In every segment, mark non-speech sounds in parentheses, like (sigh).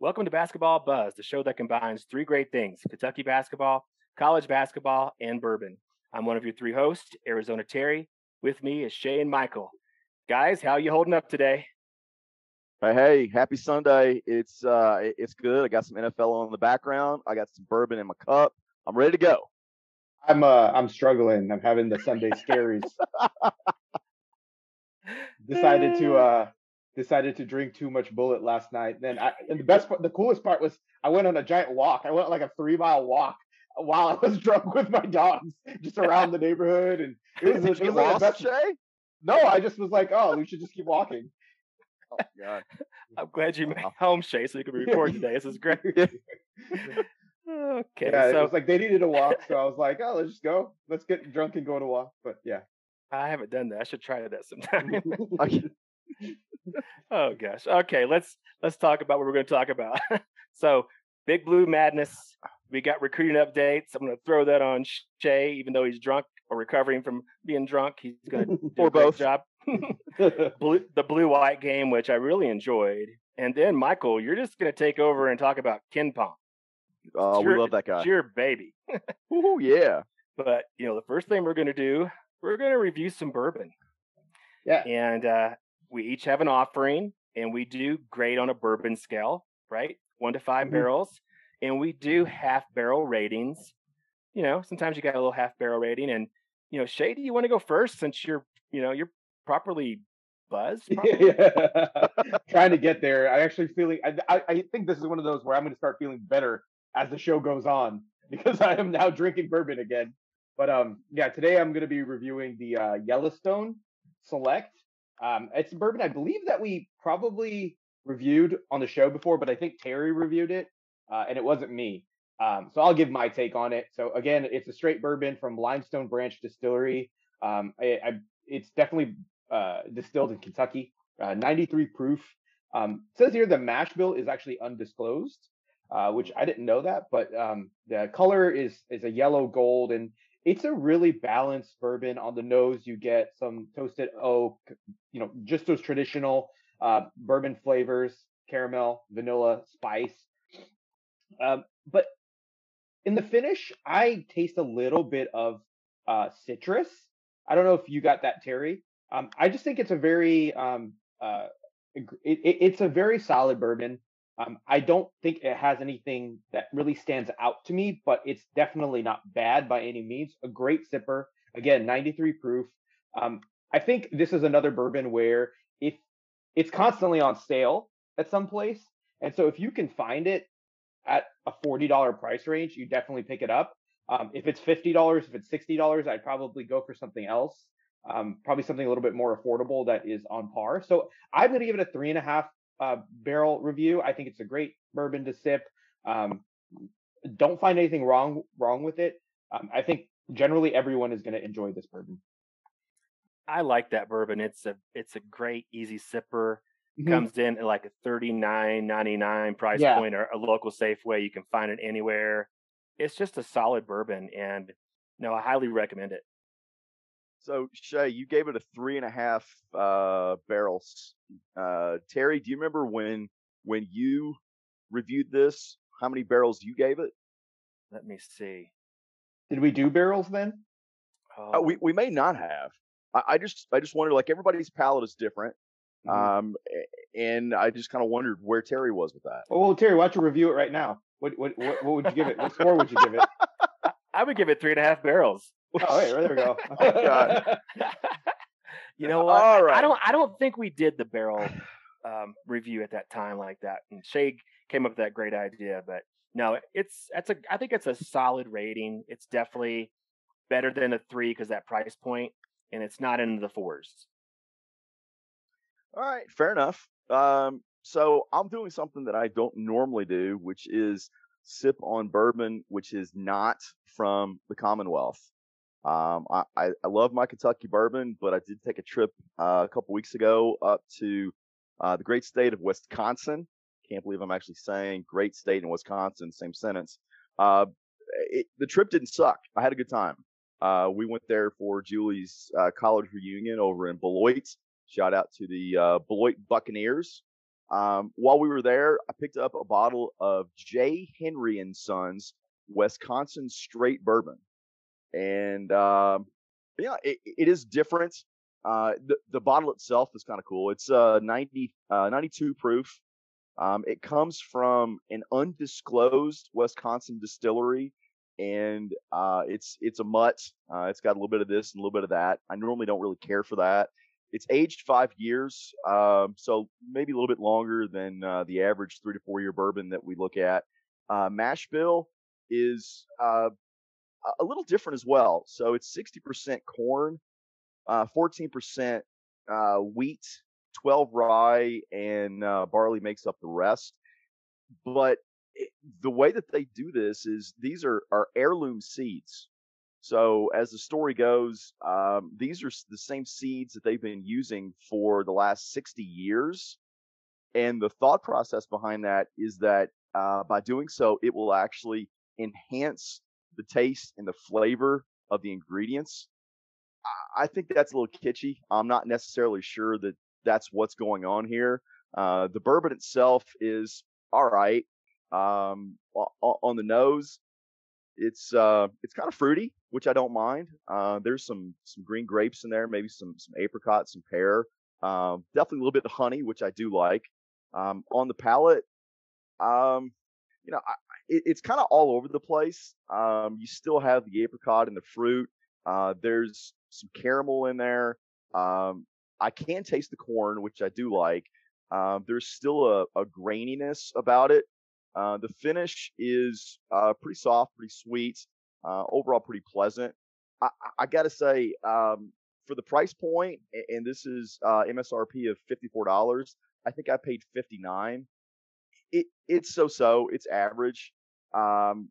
Welcome to Basketball Buzz, the show that combines three great things Kentucky basketball, college basketball, and bourbon. I'm one of your three hosts, Arizona Terry. With me is Shay and Michael. Guys, how you holding up today? Hey, hey, happy Sunday. It's uh it's good. I got some NFL on the background. I got some bourbon in my cup. I'm ready to go. I'm uh I'm struggling. I'm having the Sunday scaries. (laughs) decided to uh decided to drink too much Bulleit last night. Then I and the best part, the coolest part was I went on a giant walk. I went like a three mile walk while I was (laughs) drunk with my dogs, just around the neighborhood. And (laughs) it was, Did it was like lost, best... Shay? No, I just was like, oh, we should just keep walking. Oh God. I'm glad you made home, Shay, so you can record today. This is great. Okay. Yeah, so, it was like they needed a walk, so I was like, oh, let's just go. Let's get drunk and go to walk. But yeah. I haven't done that. I should try that sometime. (laughs) (laughs) oh gosh. Okay, let's let's talk about what we're going to talk about. (laughs) so, Big Blue Madness. We got recruiting updates. I'm going to throw that on Shay, even though he's drunk or recovering from being drunk. He's going to do or a both. job. blue, the blue white game, which I really enjoyed, and then Michael, you're just going to take over and talk about KenPom. Oh, your, we love that guy. It's your baby. (laughs) oh yeah. But you know, the first thing we're going to do, we're going to review some bourbon. Yeah. And uh, we each have an offering, and we do grade on a bourbon scale, right? One to 5 mm-hmm. barrels, and we do half barrel ratings. You know, sometimes you got a little half barrel rating, and you know, Shay, do you want to go first since you're, you know, you're properly buzzed? (laughs) yeah. Trying to get there. I actually feeling. I, I I think this is one of those where I'm going to start feeling better as the show goes on (laughs) because I am now drinking bourbon again. But um, yeah, today I'm going to be reviewing the uh, Yellowstone Select. Um, it's a bourbon I believe that we probably reviewed on the show before, but I think Terry reviewed it, uh, and it wasn't me. Um, so I'll give my take on it. So again, it's a straight bourbon from Limestone Branch Distillery. Um, I, I, it's definitely uh, distilled in Kentucky, uh, 93 proof. Um, says here the mash bill is actually undisclosed uh, which I didn't know that, but um, the color is is a yellow gold, and it's a really balanced bourbon. On the nose, you get some toasted oak, you know, just those traditional uh, bourbon flavors: caramel, vanilla, spice. Um, but in the finish, I taste a little bit of uh, citrus. I don't know if you got that, Terry. Um, I just think it's a very um, uh, it, it, it's a very solid bourbon. Um, I don't think it has anything that really stands out to me, but it's definitely not bad by any means. A great sipper. Again, 93 proof. Um, I think this is another bourbon where if it's constantly on sale at some place, and so if you can find it at a $40 price range, you definitely pick it up. Um, if it's $50, if it's $60, I'd probably go for something else. Um, probably something a little bit more affordable that is on par. So I'm going to give it a three and a half uh, barrel review. I think it's a great bourbon to sip. Um, don't find anything wrong wrong with it. Um, I think generally everyone is going to enjoy this bourbon. I like that bourbon. It's a it's a great easy sipper. Mm-hmm. Comes in at like a thirty nine ninety nine price yeah. point or a local Safeway. You can find it anywhere. It's just a solid bourbon, and no, I highly recommend it. So Shay, you gave it a three and a half uh, barrels. Uh, Terry, do you remember when when you reviewed this? How many barrels you gave it? Let me see. Did we do barrels then? Oh. Uh, we we may not have. I, I, just I just wondered like everybody's palate is different. Mm-hmm. Um, and I just kind of wondered where Terry was with that. Oh, well, Terry, why don't you review it right now? What what what, what would you give it? What score would you give it? (laughs) I would give it three and a half barrels. Oh, wait, there we go. (laughs) oh, (laughs) you know what? All right. I don't. I don't think we did the barrel (sighs) um, review at that time like that. And Shay came up with that great idea, but no, it's that's a. I think it's a solid rating. It's definitely better than a three because that price point, and it's not in the fours. All right, fair enough. Um, so I'm doing something that I don't normally do, which is sip on bourbon, which is not from the Commonwealth. Um, I, I, love my Kentucky bourbon, but I did take a trip uh, a couple weeks ago up to uh, the great state of Wisconsin. Can't believe I'm actually saying great state in Wisconsin, same sentence. Uh, it, the trip didn't suck. I had a good time. Uh, we went there for Julie's uh, college reunion over in Beloit. Shout out to the uh, Beloit Buccaneers. Um, while we were there, I picked up a bottle of J. Henry and Sons Wisconsin Straight Bourbon, and um, yeah, it, it is different. Uh, the the bottle itself is kind of cool. It's uh 90 uh 92 proof. Um, it comes from an undisclosed Wisconsin distillery, and uh, it's it's a mutt. Uh, it's got a little bit of this and a little bit of that. I normally don't really care for that. It's aged five years, um, so maybe a little bit longer than uh, the average three to four year bourbon that we look at. Uh, mash bill is uh, a little different as well. So it's 60% corn, uh, 14% uh, wheat, 12 rye, and uh, barley makes up the rest. But it, the way that they do this is these are, are heirloom seeds. So as the story goes, um, these are the same seeds that they've been using for the last 60 years. And the thought process behind that is that uh, by doing so, it will actually enhance the taste and the flavor of the ingredients. I think that's a little kitschy. I'm not necessarily sure that that's what's going on here. Uh, the bourbon itself is all right. Um, on the nose, it's uh, it's kind of fruity, which I don't mind. Uh, there's some some green grapes in there, maybe some some apricot, some pear. Um, definitely a little bit of honey, which I do like. Um, on the palate, um, you know, I, it, it's kind of all over the place. Um, you still have the apricot and the fruit. Uh, there's some caramel in there. Um, I can taste the corn, which I do like. Um, there's still a, a, graininess about it. Uh, the finish is uh, pretty soft, pretty sweet. Uh, overall, pretty pleasant. I, I got to say, um, for the price point, and this is uh, MSRP of $54, I think I paid 59 it it's so so. It's average. Um,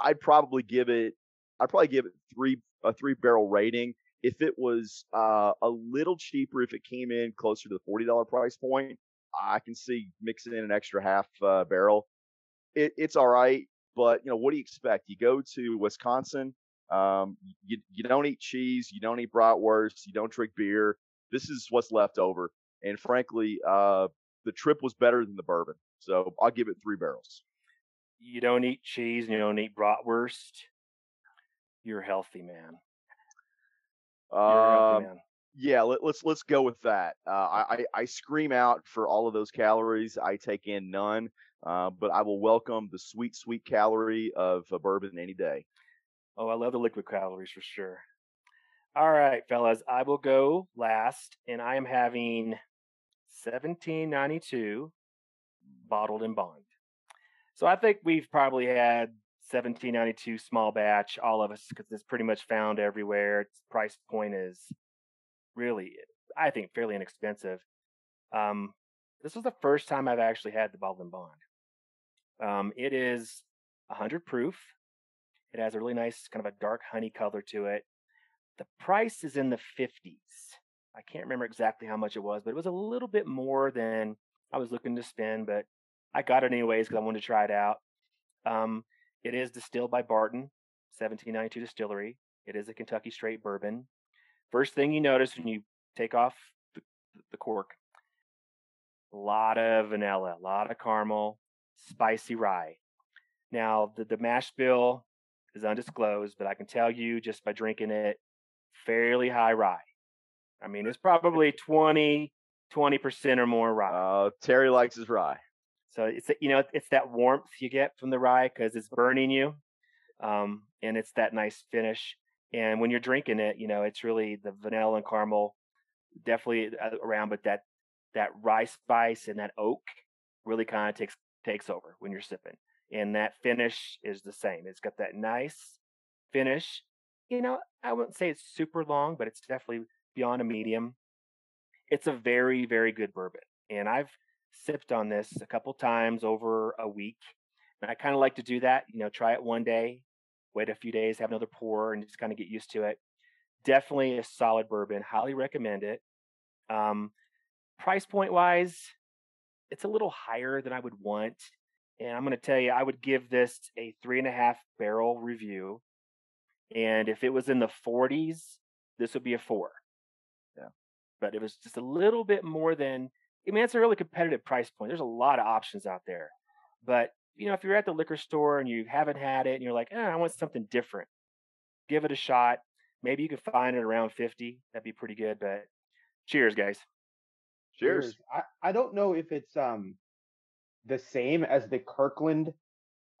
I, would probably give it. I'd probably give it three a three barrel rating. If it was uh, a little cheaper, if it came in closer to the forty dollar price point, I can see mixing in an extra half uh, barrel. It, it's all right, but you know what do you expect? You go to Wisconsin, um, you you don't eat cheese, you don't eat bratwurst, you don't drink beer. This is what's left over, and frankly, uh, the trip was better than the bourbon. So I'll give it three barrels. You don't eat cheese and you don't eat bratwurst. You're healthy, man. You're healthy, um, man. Yeah, let, us let's, let's go with that. Uh, I I scream out for all of those calories. I take in none, uh, but I will welcome the sweet sweet calorie of a bourbon any day. Oh, I love the liquid calories for sure. All right, fellas, I will go last, and I am having 1792 bottled in bond. So I think we've probably had 1792 small batch, all of us, because it's pretty much found everywhere. Its price point is really, I think, fairly inexpensive. Um, this was the first time I've actually had the bottled in bond. Um, it is 100 proof. It has a really nice kind of a dark honey color to it. The price is in the 50s. I can't remember exactly how much it was, but it was a little bit more than I was looking to spend, but I got it anyways because I wanted to try it out. Um, it is distilled by Barton, 1792 distillery. It is a Kentucky straight bourbon. First thing you notice when you take off the, the cork, a lot of vanilla, a lot of caramel, spicy rye. Now, the, the mash bill is undisclosed, but I can tell you just by drinking it, fairly high rye. I mean, it's probably 20, 20% or more rye. Uh, Terry likes his rye. So it's you know it's that warmth you get from the rye because it's burning you, um, and it's that nice finish. And when you're drinking it, you know it's really the vanilla and caramel definitely uh, around, but that that rye spice and that oak really kind of takes takes over when you're sipping. And that finish is the same. It's got that nice finish. You know, I wouldn't say it's super long, but it's definitely beyond a medium. It's a very, very good bourbon. And I've sipped on this a couple times over a week. And I kind of like to do that, you know, try it one day, wait a few days, have another pour, and just kind of get used to it. Definitely a solid bourbon. Highly recommend it. Um, price point wise, it's a little higher than I would want. And I'm going to tell you, I would give this a three and a half barrel review. And if it was in the 40s, this would be a four. Yeah. But it was just a little bit more than, I mean, it's a really competitive price point. There's a lot of options out there. But, you know, if you're at the liquor store and you haven't had it and you're like, eh, I want something different, give it a shot. Maybe you can find it around 50. That'd be pretty good. But cheers, guys. Cheers. I, I don't know if it's um the same as the Kirkland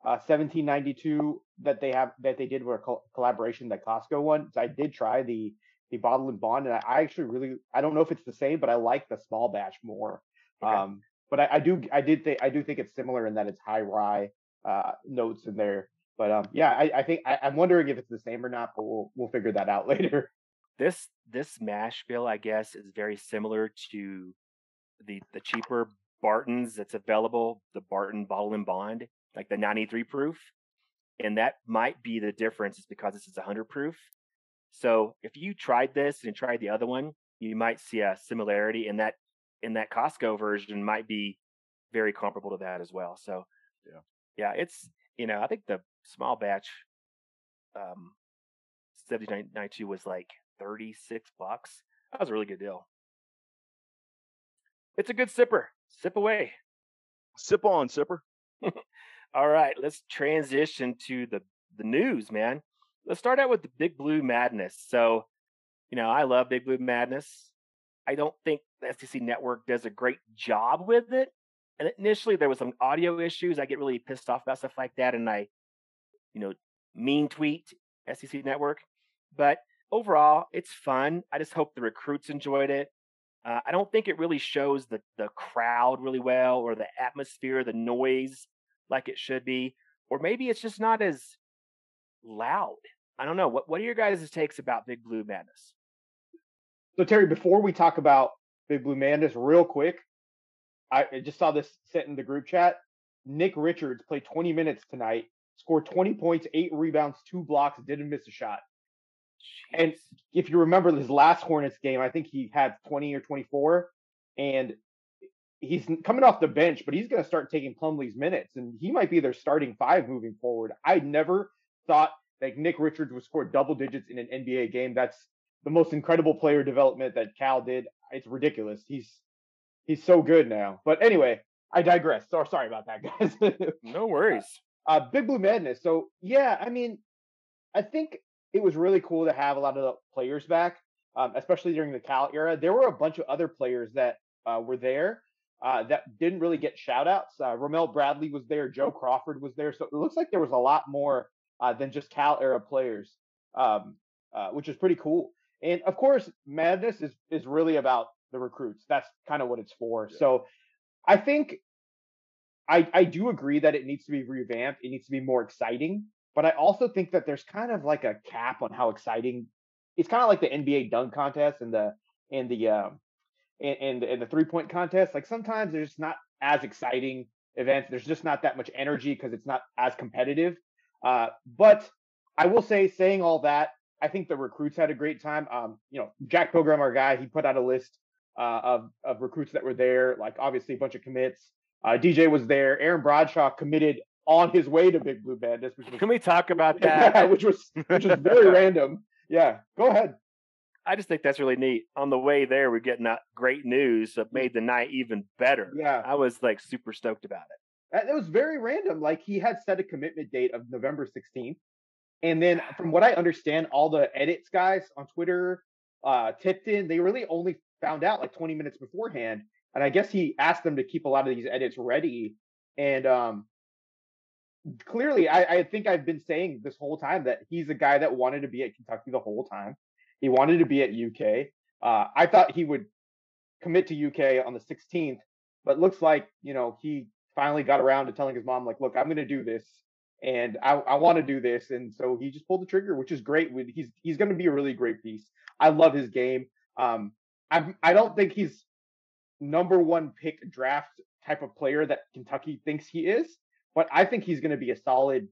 uh 1792 that they have that they did with a col- collaboration that Costco one. So I did try the the bottle and bond, and I, I actually really I don't know if it's the same, but I like the small batch more. Okay. Um, but I, I do I did think I do think it's similar in that it's high rye uh notes in there. But um, yeah, I, I think I, I'm wondering if it's the same or not, but we'll we'll figure that out (laughs) later. This this mash bill, I guess, is very similar to the the cheaper Bartons that's available, the Barton bottle and bond, like the 93 proof. And that might be the difference is because this is 100 proof. So if you tried this and tried the other one, you might see a similarity in that in that Costco version might be very comparable to that as well. So Yeah. yeah, it's you know I think the small batch um 7992 was like 36 bucks. That was a really good deal. It's a good sipper. Sip away. Sip on, sipper. (laughs) All right, let's transition to the the news, man. Let's start out with the Big Blue Madness. So, you know, I love Big Blue Madness. I don't think the SEC network does a great job with it. And initially there was some audio issues. I get really pissed off about stuff like that and I, you know, mean tweet SEC network. But overall, it's fun. I just hope the recruits enjoyed it. Uh, I don't think it really shows the the crowd really well or the atmosphere, the noise like it should be, or maybe it's just not as loud. I don't know. What what are your guys' takes about Big Blue Madness? So Terry, before we talk about Big Blue Madness, real quick, I I just saw this sent in the group chat. Nick Richards played 20 minutes tonight, scored 20 points, eight rebounds, two blocks, didn't miss a shot. And if you remember his last Hornets game, I think he had 20 or 24, and he's coming off the bench, but he's going to start taking Plumlee's minutes, and he might be their starting five moving forward. I never thought that Nick Richards would score double digits in an NBA game. That's the most incredible player development that Cal did. It's ridiculous. He's he's so good now. But anyway, I digress. So sorry about that, (laughs) guys. no worries. uh, Big Blue Madness. So yeah, I mean, I think it was really cool to have a lot of the players back, um, especially during the Cal era. There were a bunch of other players that uh, were there uh, that didn't really get shout outs. Uh, Ramel Bradley was there, Joe Crawford was there. So it looks like there was a lot more uh, than just Cal era players, um, uh, which is pretty cool. And of course, Madness is is really about the recruits. That's kind of what it's for. So I think I I do agree that it needs to be revamped. It needs to be more exciting. But I also think that there's kind of like a cap on how exciting. It's kind of like the NBA dunk contest and the and the um and and, and the three point contest. Like sometimes there's just not as exciting events. There's just not that much energy because it's not as competitive. Uh, but I will say, saying all that, I think the recruits had a great time. Um, you know, Jack Pilgrim, our guy, he put out a list uh, of of recruits that were there. Like obviously a bunch of commits. Uh, DJ was there. Aaron Bradshaw committed on his way to Big Blue Bandits, which was Can we talk about (laughs) that? which was which was very (laughs) random. Yeah, go ahead. I just think that's really neat. On the way there, we're getting great news that made the night even better. Yeah, I was like super stoked about it. Uh, it was very random. Like he had set a commitment date of November 16th, and then from what I understand, all the edits guys on Twitter, uh, tipped in. They really only found out like 20 minutes beforehand, and I guess he asked them to keep a lot of these edits ready. And um, clearly, I, I think I've been saying this whole time that he's a guy that wanted to be at Kentucky the whole time. He wanted to be at UK. Uh, I thought he would commit to UK on the 16th, but looks like you know he finally got around to telling his mom like, "Look, I'm going to do this, and I, I want to do this," and so he just pulled the trigger, which is great. He's he's going to be a really great piece. I love his game. Um, I I don't think he's number one pick draft type of player that Kentucky thinks he is, but I think he's going to be a solid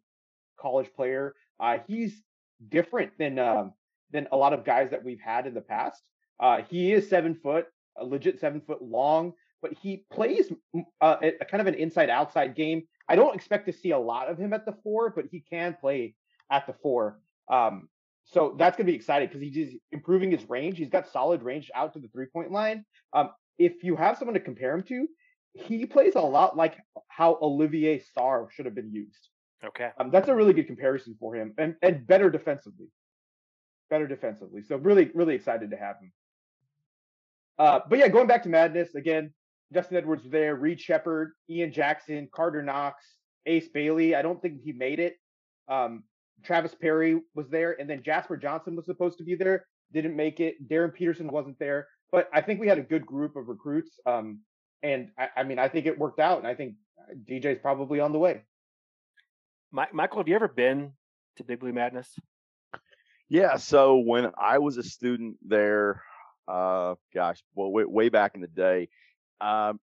college player. Uh, he's different than um, than a lot of guys that we've had in the past. Uh, he is seven foot, a legit seven foot long, but he plays uh, a, a kind of an inside outside game. I don't expect to see a lot of him at the four, but he can play at the four. Um, so that's going to be exciting because he's improving his range. He's got solid range out to the three point line. Um, if you have someone to compare him to, he plays a lot like how Olivier Sarr should have been used. Okay. Um, that's a really good comparison for him and, and better defensively. Better defensively. So really, really excited to have him. Uh, but yeah, going back to Madness again, Justin Edwards was there, Reed Sheppard, Ian Jackson, Carter Knox, Ace Bailey. I don't think he made it. Um, Travis Perry was there, and then Jasper Johnson was supposed to be there, didn't make it. Darryn Peterson wasn't there, but I think we had a good group of recruits. Um, and I, I mean, I think it worked out, and I think uh, DJ's probably on the way. My, Michael, have you ever been to Big Blue Madness? Yeah. So when I was a student there, uh, gosh, well, way, way back in the day, um,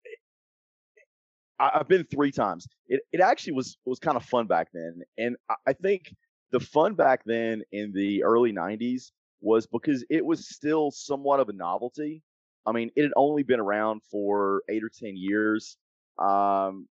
I, have been three times. It it actually was was kind of fun back then, and I, I think the fun back then in the early '90s was because it was still somewhat of a novelty. I mean, it had only been around for eight or ten years. Um,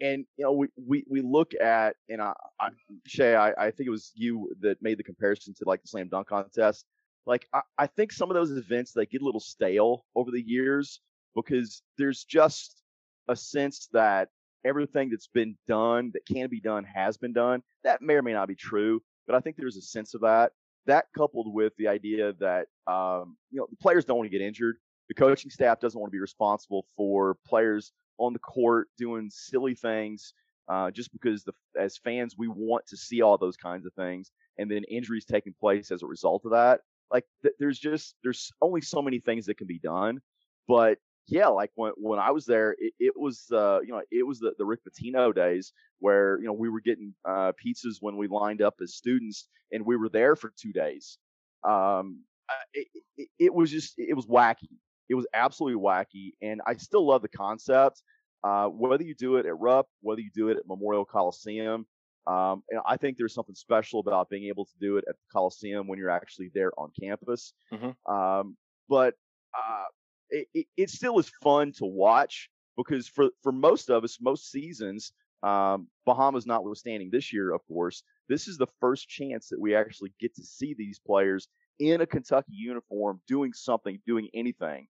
and you know, we, we, we look at, and I, I Shay, I, I think it was you that made the comparison to like the slam dunk contest. Like, I, I think some of those events they get a little stale over the years because there's just a sense that everything that's been done that can be done has been done. That may or may not be true, but I think there's a sense of that. That coupled with the idea that um, you know the players don't want to get injured, the coaching staff doesn't want to be responsible for players on the court doing silly things uh, just because the, as fans we want to see all those kinds of things, and then injuries taking place as a result of that. Like th- there's just there's only so many things that can be done, but yeah, like when when I was there, it, it was uh, you know it was the, the Rick Pitino days where you know we were getting uh, pizzas when we lined up as students, and we were there for two days. Um, it, it, it was just it was wacky. It was absolutely wacky, and I still love the concept. Uh, whether you do it at Rupp, whether you do it at Memorial Coliseum, um, and I think there's something special about being able to do it at the Coliseum when you're actually there on campus. Mm-hmm. Um, but uh, it, it, still is fun to watch because for, for most of us, most seasons, um, Bahamas notwithstanding this year, of course, this is the first chance that we actually get to see these players in a Kentucky uniform doing something, doing anything.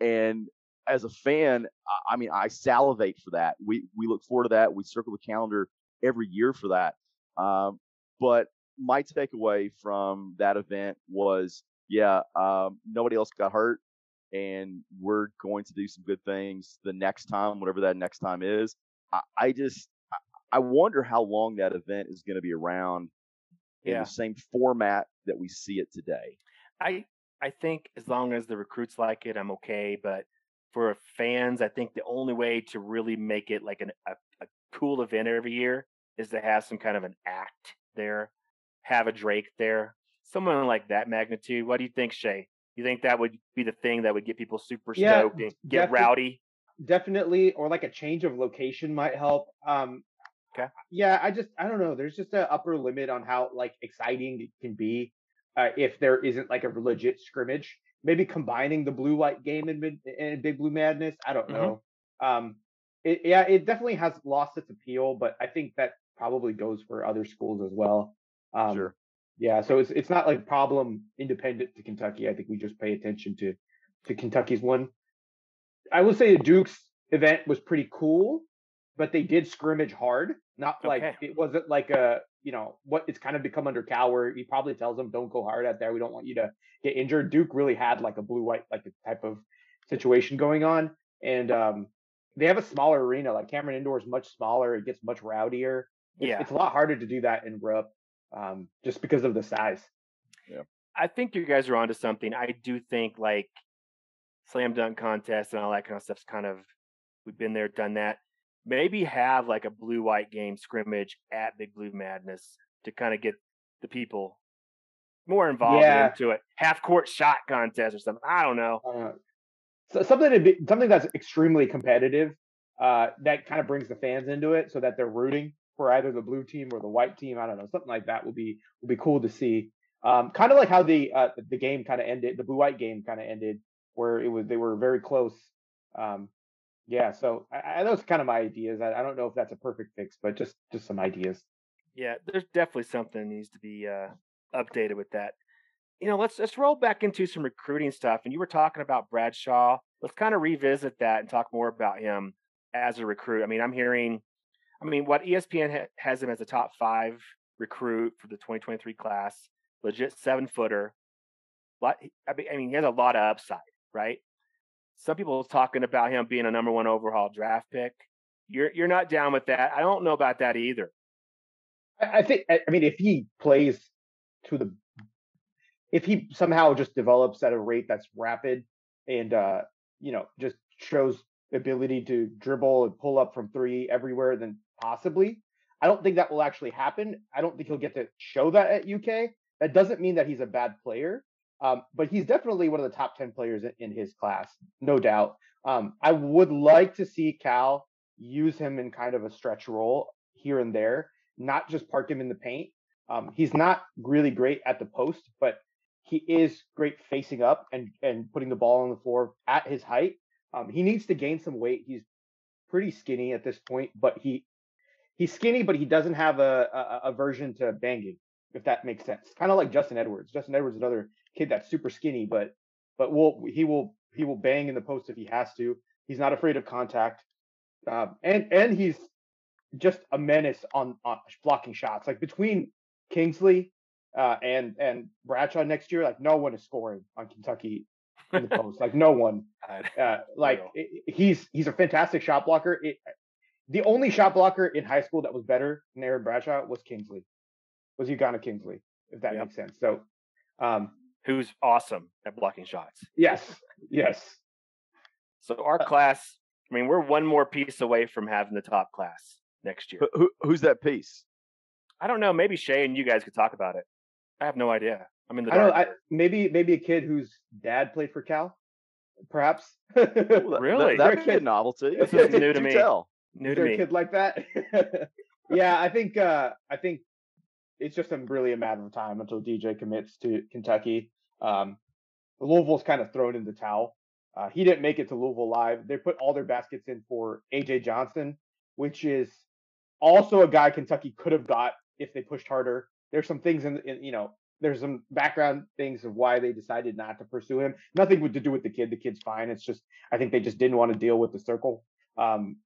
And as a fan, I mean, I salivate for that. We we look forward to that. We circle the calendar every year for that. Um, but my takeaway from that event was, yeah, um, nobody else got hurt and we're going to do some good things the next time, whatever that next time is. I, I just, I wonder how long that event is going to be around in the same format that we see it today. I, I think as long as the recruits like it, I'm okay. But for fans, I think the only way to really make it like an, a, a cool event every year is to have some kind of an act there, have a Drake there, someone like that magnitude. What do you think, Shay? You think that would be the thing that would get people super yeah, stoked and get rowdy? Definitely, or like a change of location might help. Um, okay. Yeah, I just I don't know. There's just an upper limit on how like exciting it can be uh, if there isn't like a legit scrimmage. Maybe combining the blue white game and, and Big Blue Madness. I don't know. Mm-hmm. Um, it, yeah, it definitely has lost its appeal, but I think that probably goes for other schools as well. Um, sure. Yeah, so it's it's not like problem independent to Kentucky. I think we just pay attention to to Kentucky's one. I will say the Duke's event was pretty cool, but they did scrimmage hard. Not like okay. it wasn't like a you know what it's kind of become under Cal where he probably tells them don't go hard out there. We don't want you to get injured. Duke really had like a blue white like a type of situation going on, and um, they have a smaller arena. Like Cameron Indoor is much smaller. It gets much rowdier. It's, yeah, it's a lot harder to do that in Rupp um, just because of the size. Yeah. I think you guys are onto something. I do think like slam dunk contest and all that kind of stuff's kind of we've been there, done that. Maybe have like a blue white game scrimmage at Big Blue Madness to kind of get the people more involved yeah. into it. Half court shot contest or something. I don't know. Uh, so something to be, something that's extremely competitive uh, that kind of brings the fans into it so that they're rooting for either the blue team or the white team. I don't know, something like that would be would be cool to see. Um, kind of like how the uh, the game kind of ended, the blue white game kind of ended, where it was they were very close. Um, yeah, so I, I, those kind of my ideas. I, I, don't know if that's a perfect fix, but just just some ideas. Yeah, there's definitely something needs to be uh, updated with that. you know, let's let's roll back into some recruiting stuff. And you were talking about Bradshaw. Let's kind of revisit that and talk more about him as a recruit. I mean, I'm hearing, I mean, what ESPN ha- has him as a top five recruit for the 2023 class, legit seven footer. But I mean, he has a lot of upside, right? Some people talking about him being a number one overall draft pick. You're you're not down with that. I don't know about that either. I think. I mean, if he plays to the, if he somehow just develops at a rate that's rapid, and uh, you know, just shows ability to dribble and pull up from three everywhere, then possibly. I don't think that will actually happen. I don't think he'll get to show that at UK. That doesn't mean that he's a bad player, um, but he's definitely one of the top 10 players in, in his class, no doubt. Um, I would like to see Cal use him in kind of a stretch role here and there, not just park him in the paint. Um, he's not really great at the post, but he is great facing up and, and putting the ball on the floor at his height. Um, he needs to gain some weight. He's pretty skinny at this point, but he he's skinny, but he doesn't have a, a aversion to banging, if that makes sense. Kind of like Justin Edwards. Justin Edwards is another kid that's super skinny, but but will he will he will bang in the post if he has to. He's not afraid of contact, um, and and he's just a menace on, on blocking shots. Like between Kingsley uh, and and Bradshaw next year, like no one is scoring on Kentucky in the (laughs) post. like no one. Uh, like it, he's he's a fantastic shot blocker. It, the only shot blocker in high school that was better than Aaron Bradshaw was Kingsley, was Ugonna Kingsley, if that yep. makes sense. So, um, who's awesome at blocking shots. Yes, yes. So our uh, class, I mean, we're one more piece away from having the top class next year. Who, who's that piece? I don't know. Maybe Shay and you guys could talk about it. I have no idea. I'm in the I dark. Know, I, maybe maybe a kid whose dad played for Cal, perhaps. (laughs) really? That, would be a novelty. This is (laughs) new to me. Tell. New is to me. A kid like that. (laughs) yeah, I think uh, I think it's just a really a matter of time until DJ commits to Kentucky. Um, Louisville's kind of thrown in the towel. Uh, he didn't make it to Louisville live. They put all their baskets in for AJ Johnson, which is also a guy Kentucky could have got if they pushed harder. There's some things in, in you know, there's some background things of why they decided not to pursue him. Nothing to do with the kid. The kid's fine. It's just I think they just didn't want to deal with the circle. Um,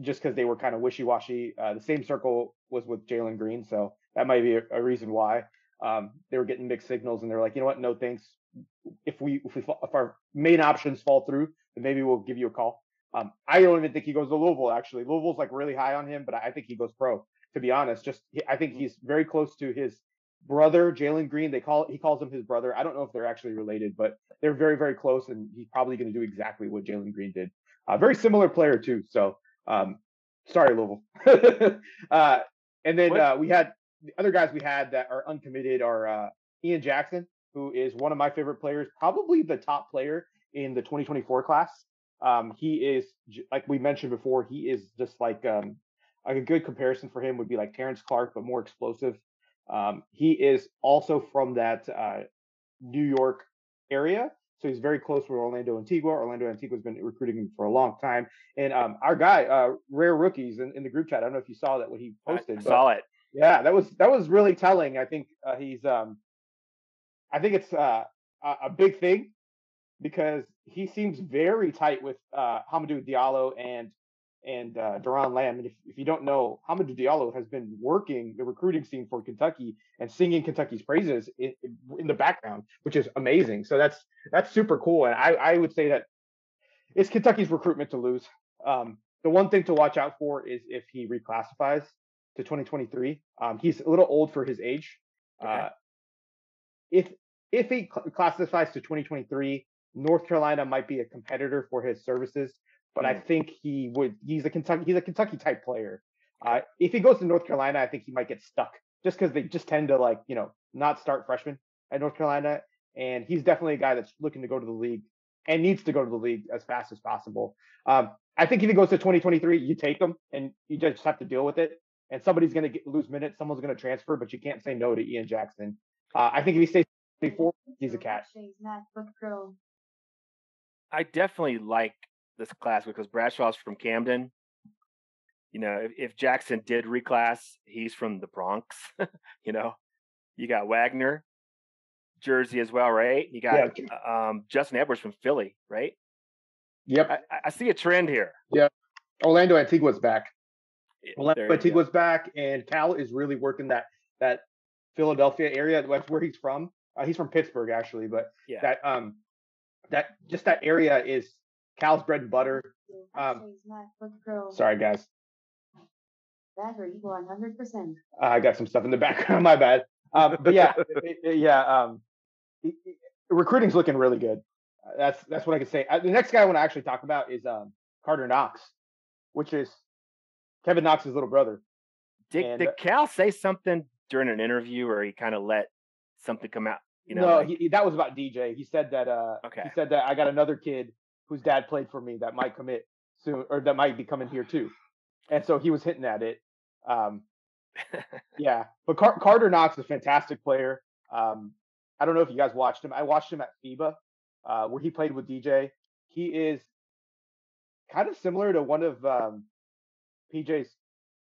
just because they were kind of wishy-washy. Uh, the same circle was with Jalen Green, so that might be a, a reason why um, they were getting mixed signals, and they're like, you know what, no thanks. If we if we if our main options fall through, then maybe we'll give you a call. Um, I don't even think he goes to Louisville. Actually, Louisville's like really high on him, but I think he goes pro. To be honest, just I think he's very close to his brother Jalen Green. They call he calls him his brother. I don't know if they're actually related, but they're very very close, and he's probably going to do exactly what Jalen Green did. Uh, very similar player too. So um, sorry, Louisville. (laughs) uh, and then uh, we had the other guys we had that are uncommitted are uh, Ian Jackson, who is one of my favorite players, probably the top player in the 2024 class. Um, he is, like we mentioned before, he is just like um, a good comparison for him would be like Terrence Clarke, but more explosive. Um, he is also from that uh, New York area. So he's very close with Orlando Antigua. Orlando Antigua has been recruiting him for a long time. And um, our guy, uh, Rare Rookies, in, in, the group chat. I don't know if you saw that what he posted. I saw it. Yeah, that was that was really telling. I think uh, he's. Um, I think it's uh, a big thing because he seems very tight with uh, Hamidou Diallo and and uh, Doron Lamb. And if, if you don't know, Hamidou Diallo has been working the recruiting scene for Kentucky and singing Kentucky's praises in, in, the background, which is amazing. So that's that's super cool. And I, I would say that it's Kentucky's recruitment to lose. Um, the one thing to watch out for is if he reclassifies to 2023. Um, he's a little old for his age. Okay. Uh, if if he cl- classifies to 2023, North Carolina might be a competitor for his services but I mm. think he would. He's a Kentucky. He's a Kentucky type player. Uh, if he goes to North Carolina, I think he might get stuck just because they just tend to like you know not start freshmen at North Carolina. And he's definitely a guy that's looking to go to the league and needs to go to the league as fast as possible. Um, I think if he goes to 2023, you take him and you just have to deal with it. And somebody's going to lose minutes, someone's going to transfer, but you can't say no to Ian Jackson. Uh, I think if he stays before, he's a cat. I definitely like this class because Bradshaw's from Camden. You know, if, if Jackson did reclass, he's from the Bronx. (laughs) you know, you got Wagner, jersey as well, right? You got yeah. um, Justin Edwards from Philly, right? Yep. I, I see a trend here. Yeah. Orlando Antigua's back. Orlando Antigua's back, and Cal is really working that that Philadelphia area. That's where he's from. Uh, he's from Pittsburgh, actually, but yeah. that um that just that area is Cal's bread and butter. Um, sorry, guys. Battery 100%. Uh, I got some stuff in the (laughs) background. My bad. Um, but yeah, (laughs) yeah. Um, recruiting's looking really good. Uh, that's that's what I can say. Uh, the next guy I want to actually talk about is um, Carter Knox, which is Kevin Knox's little brother. Did, and, did uh Cal say something during an interview, or he kind of let something come out? You know, no, like... he, that was about DJ. He said that. Uh, okay. He said that I got another kid whose dad played for me that might commit soon, or that might be coming here too. And so he was hitting at it. Um, (laughs) yeah, but Car- Carter Knox is a fantastic player. Um, I don't know if you guys watched him. I watched him at FIBA, uh, where he played with DJ. He is kind of similar to one of um, PJ's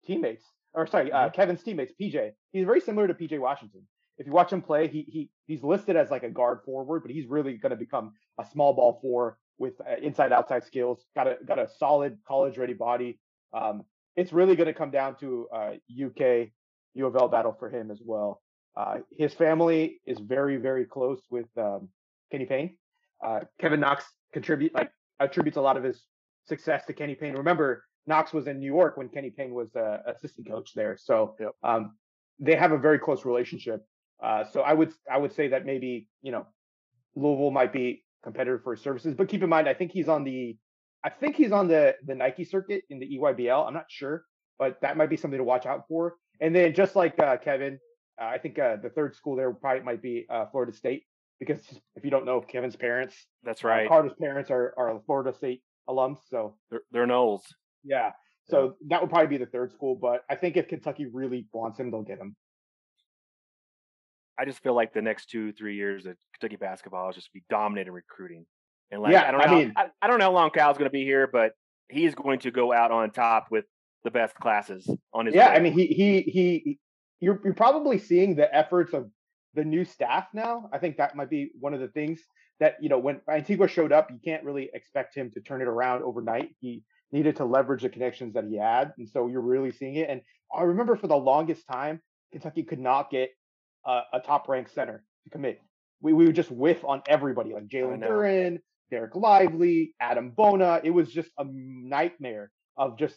teammates, or sorry, uh, mm-hmm. Kevin's teammates, PJ. He's very similar to PJ Washington. If you watch him play, he he he's listed as like a guard forward, but he's really going to become a small ball four with uh, inside outside skills. Got a got a solid college ready body. Um, it's really going to come down to uh, UK U of L battle for him as well. Uh, his family is very very close with um, Kenny Payne. Uh, Kevin Knox contribute like attributes a lot of his success to Kenny Payne. Remember, Knox was in New York when Kenny Payne was uh, assistant coach there, so yep. um, they have a very close relationship. Uh, so I would I would say that maybe you know Louisville might be competitor for his services, but keep in mind I think he's on the I think he's on the the Nike circuit in the EYBL. I'm not sure, but that might be something to watch out for. And then just like uh, Kevin, uh, I think uh, the third school there probably might be uh, Florida State because if you don't know Kevin's parents, that's uh, right. Carter's parents are are Florida State alums, so they're, they're Noles. Yeah, so yeah. that would probably be the third school. But I think if Kentucky really wants him, they'll get him. I just feel like the next two, three years of Kentucky basketball is just be dominating recruiting. And like, yeah, I don't know, I, mean, I, I don't know how long Cal's going to be here, but he's going to go out on top with the best classes on his. Yeah, way. I mean, he he he. You're you're probably seeing the efforts of the new staff now. I think that might be one of the things that you know when Antigua showed up, you can't really expect him to turn it around overnight. He needed to leverage the connections that he had, and so you're really seeing it. And I remember for the longest time, Kentucky could not get a, a top ranked center to commit. We, we would just whiff on everybody like Jalen Duren, Dereck Lively, Adem Bona. It was just a nightmare of just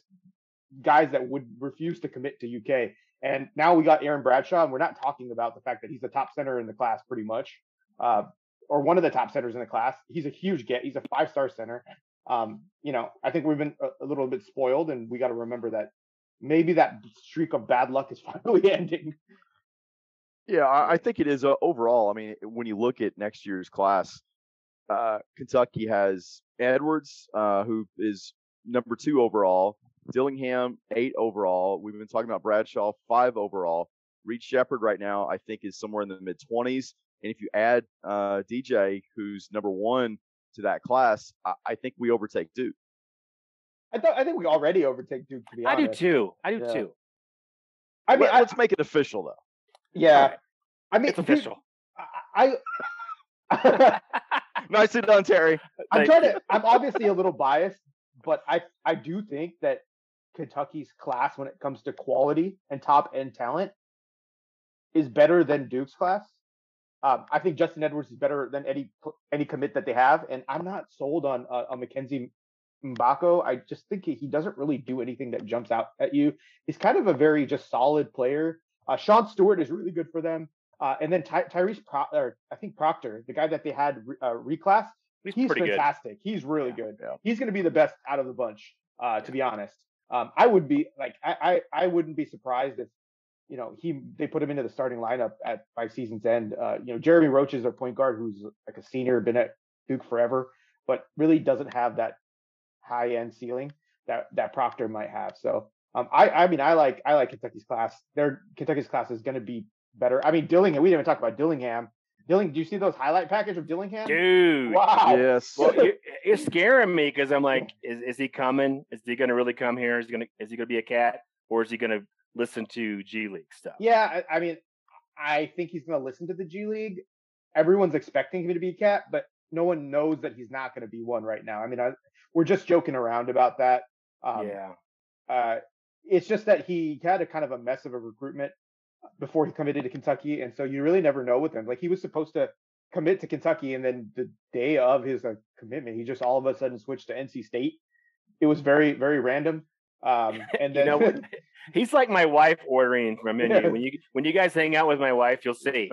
guys that would refuse to commit to UK. And now we got Aaron Bradshaw, and we're not talking about the fact that he's the top center in the class pretty much, uh, or one of the top centers in the class. He's a huge get. He's a five star center. Um, you know, I think we've been a, a little bit spoiled, and we got to remember that maybe that streak of bad luck is (laughs) finally ending. Yeah, I, I think it is uh, overall. I mean, when you look at next year's class, uh, Kentucky has Edwards, uh, who is number two overall, Dillingham, eight overall. We've been talking about Bradshaw, five overall. Reed Sheppard right now, I think, is somewhere in the mid 20s. And if you add uh, DJ, who's number one to that class, I, I think we overtake Duke. I, th- I think we already overtake Duke. To be honest, I do too. I do yeah. too. I mean, Let, us make it official though. Yeah. I mean, it's official. I, I (laughs) nicely done, Terry. I'm trying to. I'm obviously a little biased, but I I do think that Kentucky's class, when it comes to quality and top end talent, is better than Duke's class. Um, I think Justin Edwards is better than any any commit that they have, and I'm not sold on uh, on Mackenzie Mgbako. I just think he, he doesn't really do anything that jumps out at you. He's kind of a very just solid player. Uh, Sean Stewart is really good for them. Uh, and then Ty- Tyrese, Pro- or I think Proctor, the guy that they had uh, reclass, he's, he's fantastic. Good. He's really yeah, good. Yeah. He's going to be the best out of the bunch, uh, to be honest. Um, I would be like, I, I, I wouldn't be surprised if, you know, he they put him into the starting lineup at by season's end. Uh, you know, Jeremy Roach is a point guard who's like a senior, been at Duke forever, but really doesn't have that high end ceiling that that Proctor might have. So um, I, I mean, I like I like Kentucky's class. Their Kentucky's class is going to be better. I mean, Dillingham. We didn't even talk about Dillingham. Dilling, do you see those highlight package of Dillingham? Dude, wow. Yes. Well, you're, you're scaring me because I'm like, is is he coming? Is he going to really come here? Is he going to is he going to be a cat, or is he going to listen to G League stuff? Yeah, I, I mean, I think he's going to listen to the G League. everyone's expecting him to be a cat, but no one knows that he's not going to be one right now. I mean, I, we're just joking around about that. Um, yeah. Uh, it's just that he had a kind of a mess of a recruitment before he committed to Kentucky, and so you really never know with him. Like he was supposed to commit to Kentucky, and then the day of his uh, commitment, he just all of a sudden switched to NC State. It was very very random. Um, (laughs) and then you know what? (laughs) He's like my wife ordering from (laughs) a menu. Yeah. When you when you guys hang out with my wife, you'll see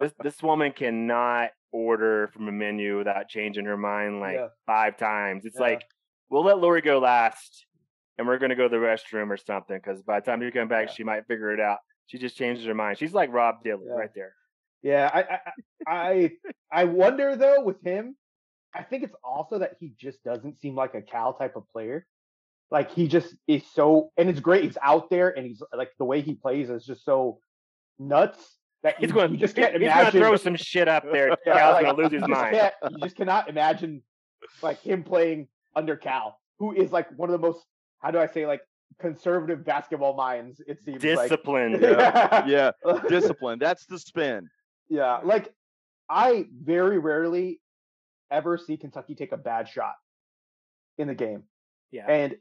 this this woman cannot order from a menu without changing her mind like Yeah. five times. It's Yeah. like we'll let Lori go last, and we're gonna go to the restroom or something. Because by the time you come back, Yeah. she might figure it out. She just changes her mind. She's like Rob Dilly Yeah. right there. Yeah, I, I I I wonder though with him, I think it's also that he just doesn't seem like a Cal type of player. Like he just is so, and it's great. He's out there, and he's like the way he plays is just so nuts that He's going. you just can't he's imagine. gonna throw some shit up there. Yeah, Cal's like, gonna lose (laughs) his mind. you just cannot imagine like him playing under Cal, who is like one of the most how do I say like conservative basketball minds. It seems like. Disciplined. (laughs) Yeah. yeah, (laughs) discipline. That's the spin. Yeah, like I very rarely ever see Kentucky take a bad shot in the game, yeah. and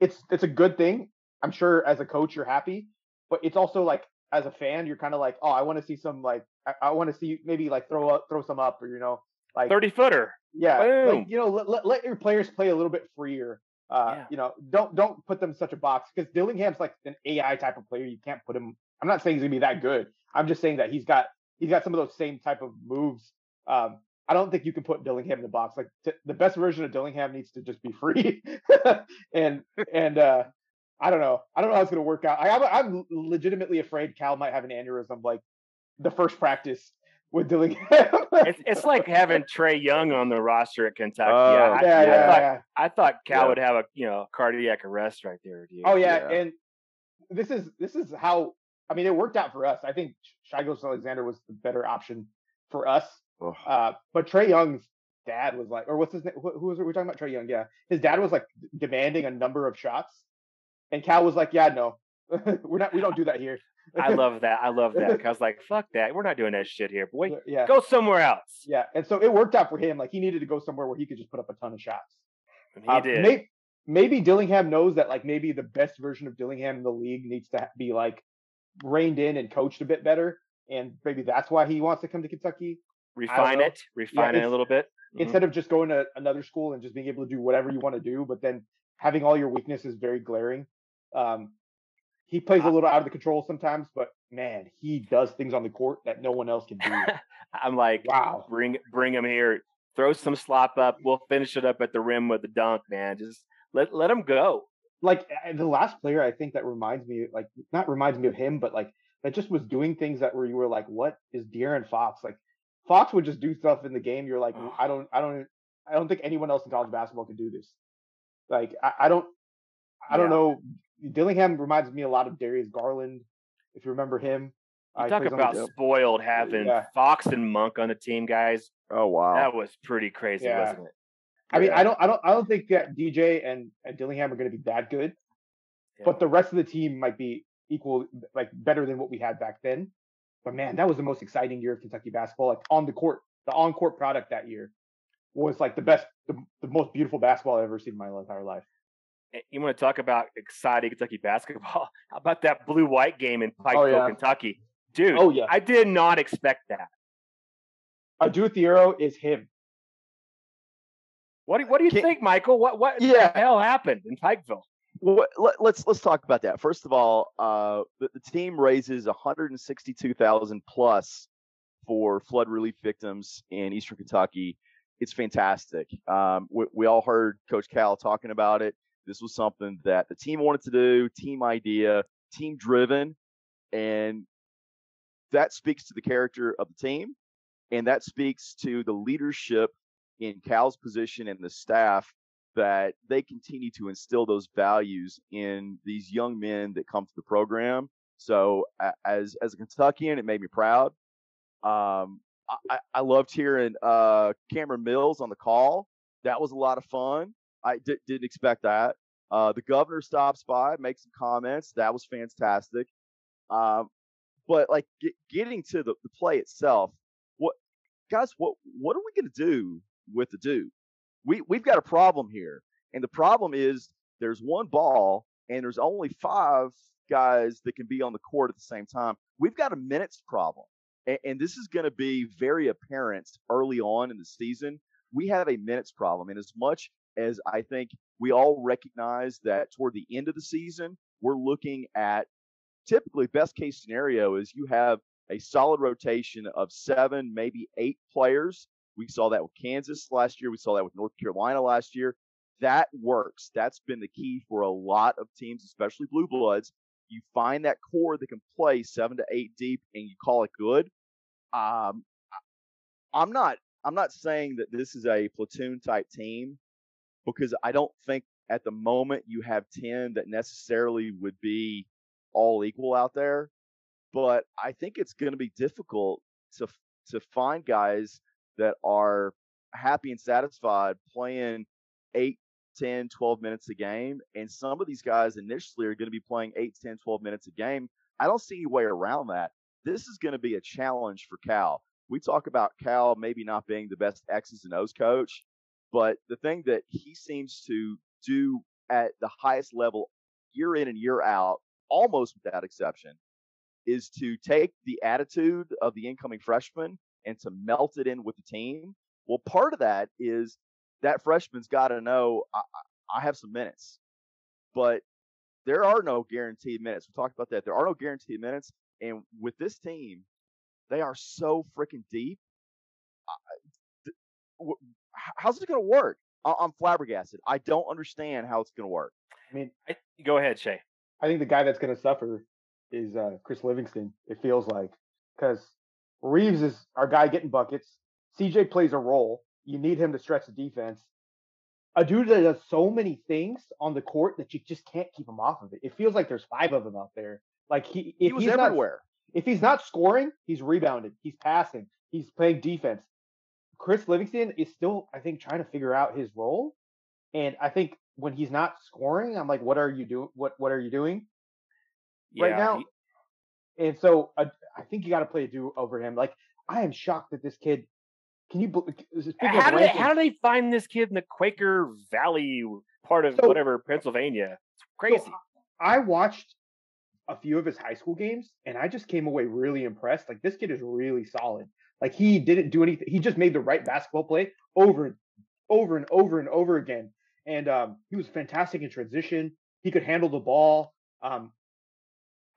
it's it's a good thing. I'm sure as a coach you're happy, but it's also like as a fan you're kind of like, oh, I want to see some like I, I want to see maybe like throw up throw some up or you know like Thirty footer. yeah boom. like you know let, let, let your players play a little bit freer. Uh, Yeah. you know, don't don't put them in such a box because Dillingham's like an AI type of player. You can't put him. I'm not saying he's gonna be that good. I'm just saying that he's got he's got some of those same type of moves. Um, I don't think you can put Dillingham in the box. Like t- the best version of Dillingham needs to just be free. (laughs) and and uh, I don't know. I don't know how it's gonna work out. I, I'm I'm legitimately afraid Cal might have an aneurysm like the first practice with Dillingham. (laughs) It's it's like having Trae Young on the roster at Kentucky. Oh, I, yeah, I yeah, thought, yeah. I thought Cal Yeah. would have a you know cardiac arrest right there, dude. Oh yeah, Yeah. and this is this is how I mean it worked out for us. I think Shai Gilgeous-Alexander was the better option for us. Ugh. Uh, but Trae Young's dad was like, or what's his name? Who, who was it? We're talking about Trae Young. Yeah, his dad was like demanding a number of shots, and Cal was like, "Yeah, no, (laughs) we're not. We don't do that here." I (laughs) love that. I love that. I was like, fuck that. We're not doing that shit here, boy. yeah, Go somewhere else. yeah, and so it worked out for him. Like he needed to go somewhere where he could just put up a ton of shots. And he Uh, did. Maybe, maybe Dillingham knows that like maybe the best version of Dillingham in the league needs to be like reined in and coached a bit better, and maybe that's why he wants to come to Kentucky refine it. Refine it a little bit. Mhm. instead of just going to another school and just being able to do whatever you want to do, but then having all your weaknesses very glaring. Um, he plays a little out of the control sometimes, but man, he does things on the court that no one else can do. (laughs) I'm like, wow. bring bring him here. Throw some slop up. We'll finish it up at the rim with the dunk, man. Just let let him go. like the last player I think that reminds me, like not reminds me of him, but like that just was doing things that where you were like, what is De'Aaron Fox? Like Fox would just do stuff in the game. You're like, I don't, I don't, I don't think anyone else in college basketball could do this. Like I, I don't, I don't know. Dillingham reminds me a lot of Darius Garland, if you remember him. You he talk plays on the- about spoiled having Yeah. Fox and Monk on the team, guys. Oh wow. That was pretty crazy, Yeah. wasn't it? I mean, Yeah. I don't, I don't, I don't think that DJ and, and Dillingham are going to be that good. Yeah. but the rest of the team might be equal, like better than what we had back then. But man, that was the most exciting year of Kentucky basketball. Like on the court, the on court product that year was like the best, the, the most beautiful basketball I've ever seen in my entire life. You want to talk about exciting Kentucky basketball? (laughs) How about that blue white game in Pikeville, Oh, yeah. Kentucky? Dude, Oh yeah, I did not expect that. Adou Thiero is him. What do, what do you Can- think, Michael? What what Yeah. the hell happened in Pikeville? Well, let, let's let's talk about that. First of all, uh, the, the team raises 162,000 plus for flood relief victims in Eastern Kentucky. It's fantastic. Um, we, we all heard Coach Cal talking about it. This was something that the team wanted to do, team idea, team driven, and that speaks to the character of the team, and that speaks to the leadership in Cal's position and the staff that they continue to instill those values in these young men that come to the program. So as as a Kentuckian, it made me proud. Um, I, I- loved hearing uh, Cameron Mills on the call. That was a lot of fun. I didn't expect that. Uh, the governor stops by, makes some comments. That was fantastic. Um, but like get, getting to the, the play itself, what guys, what what are we going to do with the dude? We we've got a problem here, and the problem is there's one ball and there's only five guys that can be on the court at the same time. We've got a minutes problem, and, and this is going to be very apparent early on in the season. We have a minutes problem, and as much as I think we all recognize that toward the end of the season, we're looking at typically best case scenario is you have a solid rotation of seven, maybe eight players. We saw that with Kansas last year. We saw that with North Carolina last year. That works. That's been the key for a lot of teams, especially blue bloods. You find that core that can play seven to eight deep and you call it good. Um, I'm not, I'm not saying that this is a platoon type team because I don't think at the moment you have 10 that necessarily would be all equal out there. But I think it's going to be difficult to to find guys that are happy and satisfied playing 8, 10, 12 minutes a game. And some of these guys initially are going to be playing 8, 10, 12 minutes a game. I don't see any way around that. This is going to be a challenge for Cal. We talk about Cal maybe not being the best X's and O's coach, but the thing that he seems to do at the highest level year in and year out, almost without exception, is to take the attitude of the incoming freshman and to melt it in with the team. Well, part of that is that freshman's got to know I, I have some minutes, but there are no guaranteed minutes. We talked about that. There are no guaranteed minutes. And with this team, they are so freaking deep. How's it going to work? I'm flabbergasted. I don't understand how it's going to work. I mean, I, go ahead, Shay. I think the guy that's going to suffer is uh, Chris Livingston. It feels like because Reeves is our guy getting buckets. CJ plays a role. You need him to stretch the defense. A dude that does so many things on the court that you just can't keep him off of it. It feels like there's five of them out there. Like he, if he was he's everywhere. Not, if he's not scoring, he's rebounding. He's passing. He's playing defense. Chris Livingston is still, I think, trying to figure out his role. And I think when he's not scoring, I'm like, what are you doing? What What are you doing yeah, right now? He... And so uh, I think you got to play Adou over him. Like I am shocked that this kid. Can you? How do, they, how do they find this kid in the Quaker Valley part of so, whatever Pennsylvania? It's crazy. So I watched a few of his high school games, and I just came away really impressed. Like this kid is really solid. Like he didn't do anything. He just made the right basketball play over and over and over and over again. And um, he was fantastic in transition. He could handle the ball. Um,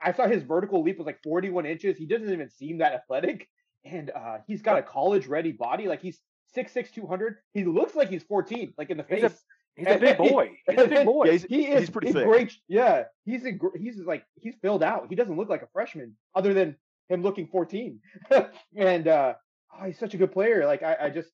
I saw his vertical leap was like 41 inches. He doesn't even seem that athletic. And uh, he's got a college ready body. Like he's 6'6, 200. He looks like he's 14, like in the face. He's a, he's (laughs) a big boy. He's a big boy. Yeah, he's, he is he's pretty thick. great. Yeah, he's a, he's like he's filled out. He doesn't look like a freshman, other than him looking 14. (laughs) and uh, oh, he's such a good player. Like I, I just,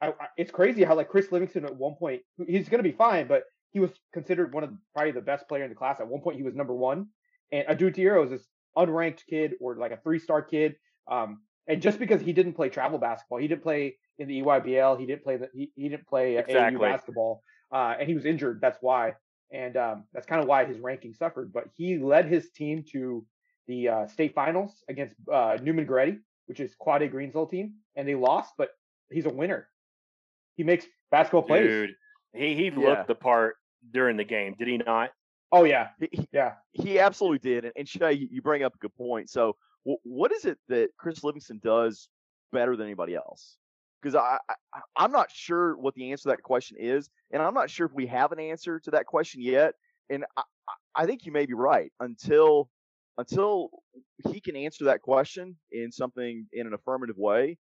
I, I, it's crazy how like Chris Livingston at one point he's going to be fine, but he was considered one of the, probably the best player in the class. At one point, he was number one, and Adou Thiero is this unranked kid or like a three star kid. Um, and just because he didn't play travel basketball, he didn't play in the EYBL, he didn't play the he, he didn't play exactly. AAU basketball, uh, and he was injured. That's why, and um, that's kind of why his ranking suffered. But he led his team to the uh, state finals against uh, Neumann Goretti, which is Quade Green's old team, and they lost. But he's a winner. He makes basketball plays. Dude, he he looked yeah. the part during the game, did he not? Oh yeah, he, yeah, he absolutely did. And, and Shay, you bring up a good point. So, w- what is it that Chris Livingston does better than anybody else? Because I, I I'm not sure what the answer to that question is, and I'm not sure if we have an answer to that question yet. And I, I think you may be right until until he can answer that question in something in an affirmative way.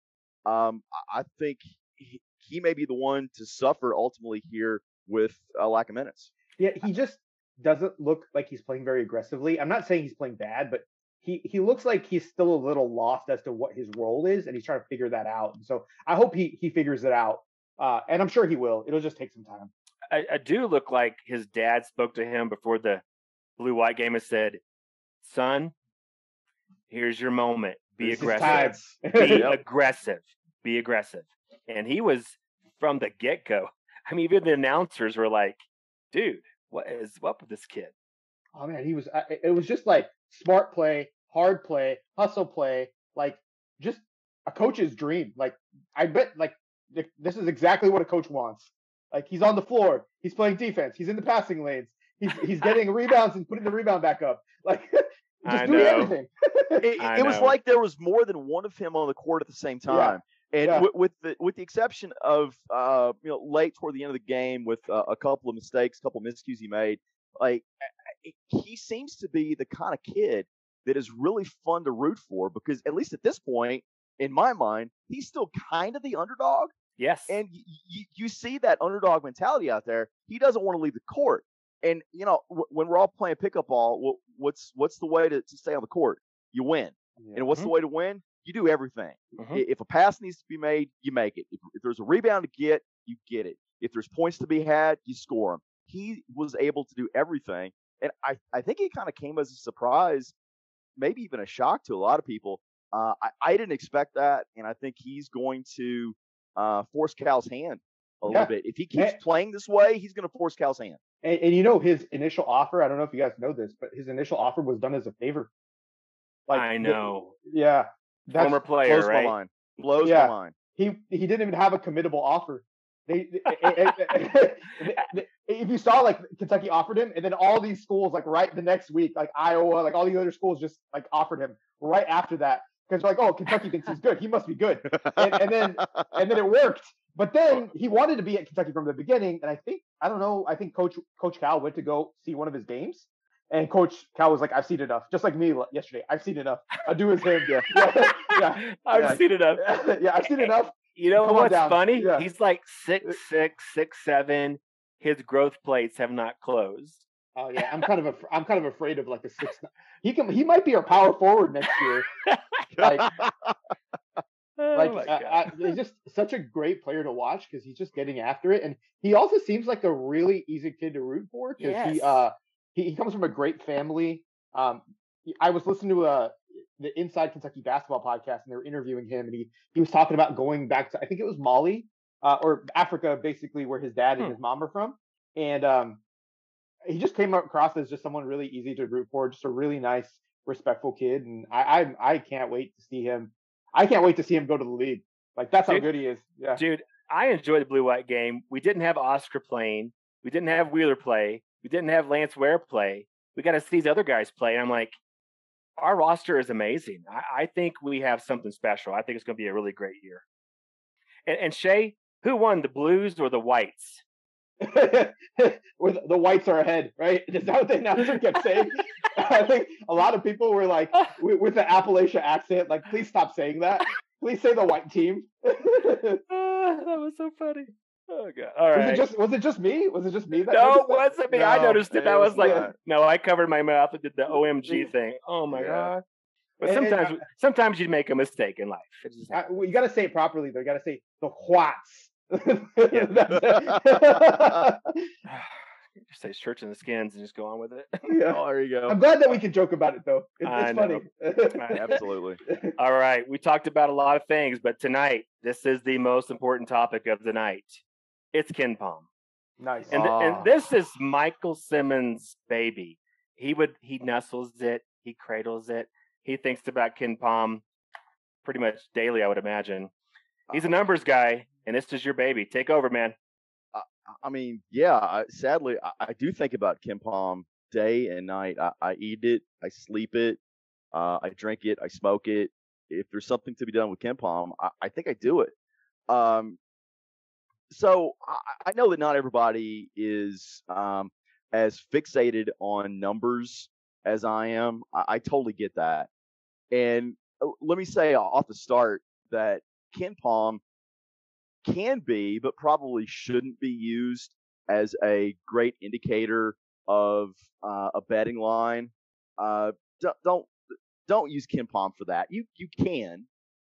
Um, I think he, he may be the one to suffer ultimately here with a lack of minutes. Yeah, he just doesn't look like he's playing very aggressively. I'm not saying he's playing bad, but he he looks like he's still a little lost as to what his role is, and he's trying to figure that out. And so I hope he he figures it out, uh, and I'm sure he will. It'll just take some time. I, I do look like his dad spoke to him before the blue white game and said, "Son, here's your moment. Be This aggressive. (laughs) Be aggressive. Be aggressive." And he was from the get go. (laughs) I mean, even the announcers were like, "Dude, what is up with this kid?" oh man, he was. It was just like smart play, hard play, hustle play, like just a coach's dream. Like I bet like this is exactly what a coach wants. Like he's on the floor, he's playing defense, he's in the passing lanes, he's he's getting (laughs) rebounds and putting the rebound back up. Like just doing know. everything. (laughs) It, I it was like there was more than one of him on the court at the same time. And Yeah. with, with the with the exception of uh, you know late toward the end of the game with uh, a couple of mistakes, a couple of miscues he made, like I- I- he seems to be the kind of kid that is really fun to root for because at least at this point, in my mind, he's still kind of the underdog, Yes. and y- y- you see that underdog mentality out there. He doesn't want to leave the court, and you know w- when we're all playing pickup ball, wh- what's what's the way to, to stay on the court? You win. And what's the way to win? You do everything. Mhm. If a pass needs to be made, you make it. If, if there's a rebound to get, you get it. If there's points to be had, you score them. He was able to do everything. And I, I think it kind of came as a surprise, maybe even a shock to a lot of people. Uh, I, I didn't expect that. And I think he's going to uh, force Cal's hand a Yeah. little bit. If he keeps Yeah. playing this way, he's going to force Cal's hand. And, and you know his initial offer. I don't know if you guys know this, but his initial offer was done as a favor. Like, I the- know. yeah, that's Former player, Blows right? my mind. Blows Yeah. my mind. he he didn't even have a committable offer. (laughs) They, if you saw like Kentucky offered him, and then all these schools like right the next week, like Iowa, like all the other schools just like offered him right after that because like oh Kentucky thinks he's good, he must be good, and, and then and then it worked. But then he wanted to be at Kentucky from the beginning, and I think I don't know. I think Coach Coach Cal went to go see one of his games, and Coach Cal was like, "I've seen enough." Just like me yesterday, I've seen enough. I'll do his him. (laughs) Yeah, yeah, yeah, (laughs) I've yeah. seen enough. (laughs) yeah. I've seen enough. You know Come what's funny? Yeah. He's like six uh, six, six seven. His growth plates have not closed. Oh yeah, I'm kind of af- I'm kind of afraid of like a six. He can he might be our power forward next year. Like Oh like I, I, he's just such a great player to watch because he's just getting after it, and he also seems like a really easy kid to root for because Yes. he uh he, he comes from a great family. Um, I was listening to uh the Inside Kentucky Basketball podcast, and they were interviewing him, and he he was talking about going back to I think it was Mali uh, or Africa, basically where his dad and Hmm. his mom are from, and um he just came across as just someone really easy to root for, just a really nice, respectful kid, and I I, I can't wait to see him. I can't wait to see him go to the league. Like that's how good he is. Yeah. Dude, I enjoyed the blue white game. We didn't have Oscar playing. We didn't have Wheeler play. We didn't have Lance Ware play. We got to see these other guys play. And I'm like, our roster is amazing. I, I think we have something special. I think it's going to be a really great year. And, and Shay, who won, the Blues or the Whites? (laughs) Where the, the whites are ahead, right? (laughs) Is that what the announcer kept saying? (laughs) I think a lot of people were like, with, with the Appalachia accent, like, please stop saying that. Please say the white team. was Ah, that was so funny. Oh god! All right. it just was it just me? Was it just me that no, it that? wasn't me. I noticed it. it I was was like, not. no, I covered my mouth and did the OMG thing. Oh my Yeah. god! But And- and, sometimes, sometimes you make a mistake in life. It just I- well, you got to say it properly though. You got to say the whites. Yeah. (laughs) That's (laughs) it. (sighs) just say shirts and the skins and just go on with it. (laughs) Yeah. oh, there you go. I'm glad that we can joke about it though. It's, I it's know. funny. Absolutely. All right, we talked about a lot of things, but tonight this is the most important topic of the night. It's KenPom, nice. and th- Ah. and this is Michael Simmons' baby. He would he nestles it, he cradles it, he thinks about KenPom pretty much daily, I would imagine. He's a numbers guy, and this is your baby. Take over, man. I mean, yeah. I, sadly, I, I do think about KenPom day and night. I, I eat it, I sleep it, uh, I drink it, I smoke it. If there's something to be done with KenPom, I, I think I do it. Um, so I, I know that not everybody is um, as fixated on numbers as I am. I, I totally get that. And uh, let me say off the start that KenPom can be, but probably shouldn't be used as a great indicator of uh, a betting line. Uh, don't, don't don't use KenPom for that. You you can.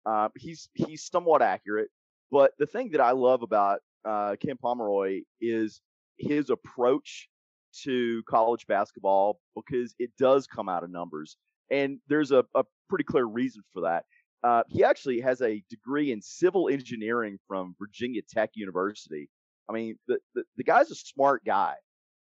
Uh, he's he's somewhat accurate, but the thing that I love about uh, Ken Pomeroy is his approach to college basketball because it does come out of numbers, and there's a, a pretty clear reason for that. Uh, he actually has a degree in civil engineering from Virginia Tech University. I mean, the, the, the guy's a smart guy.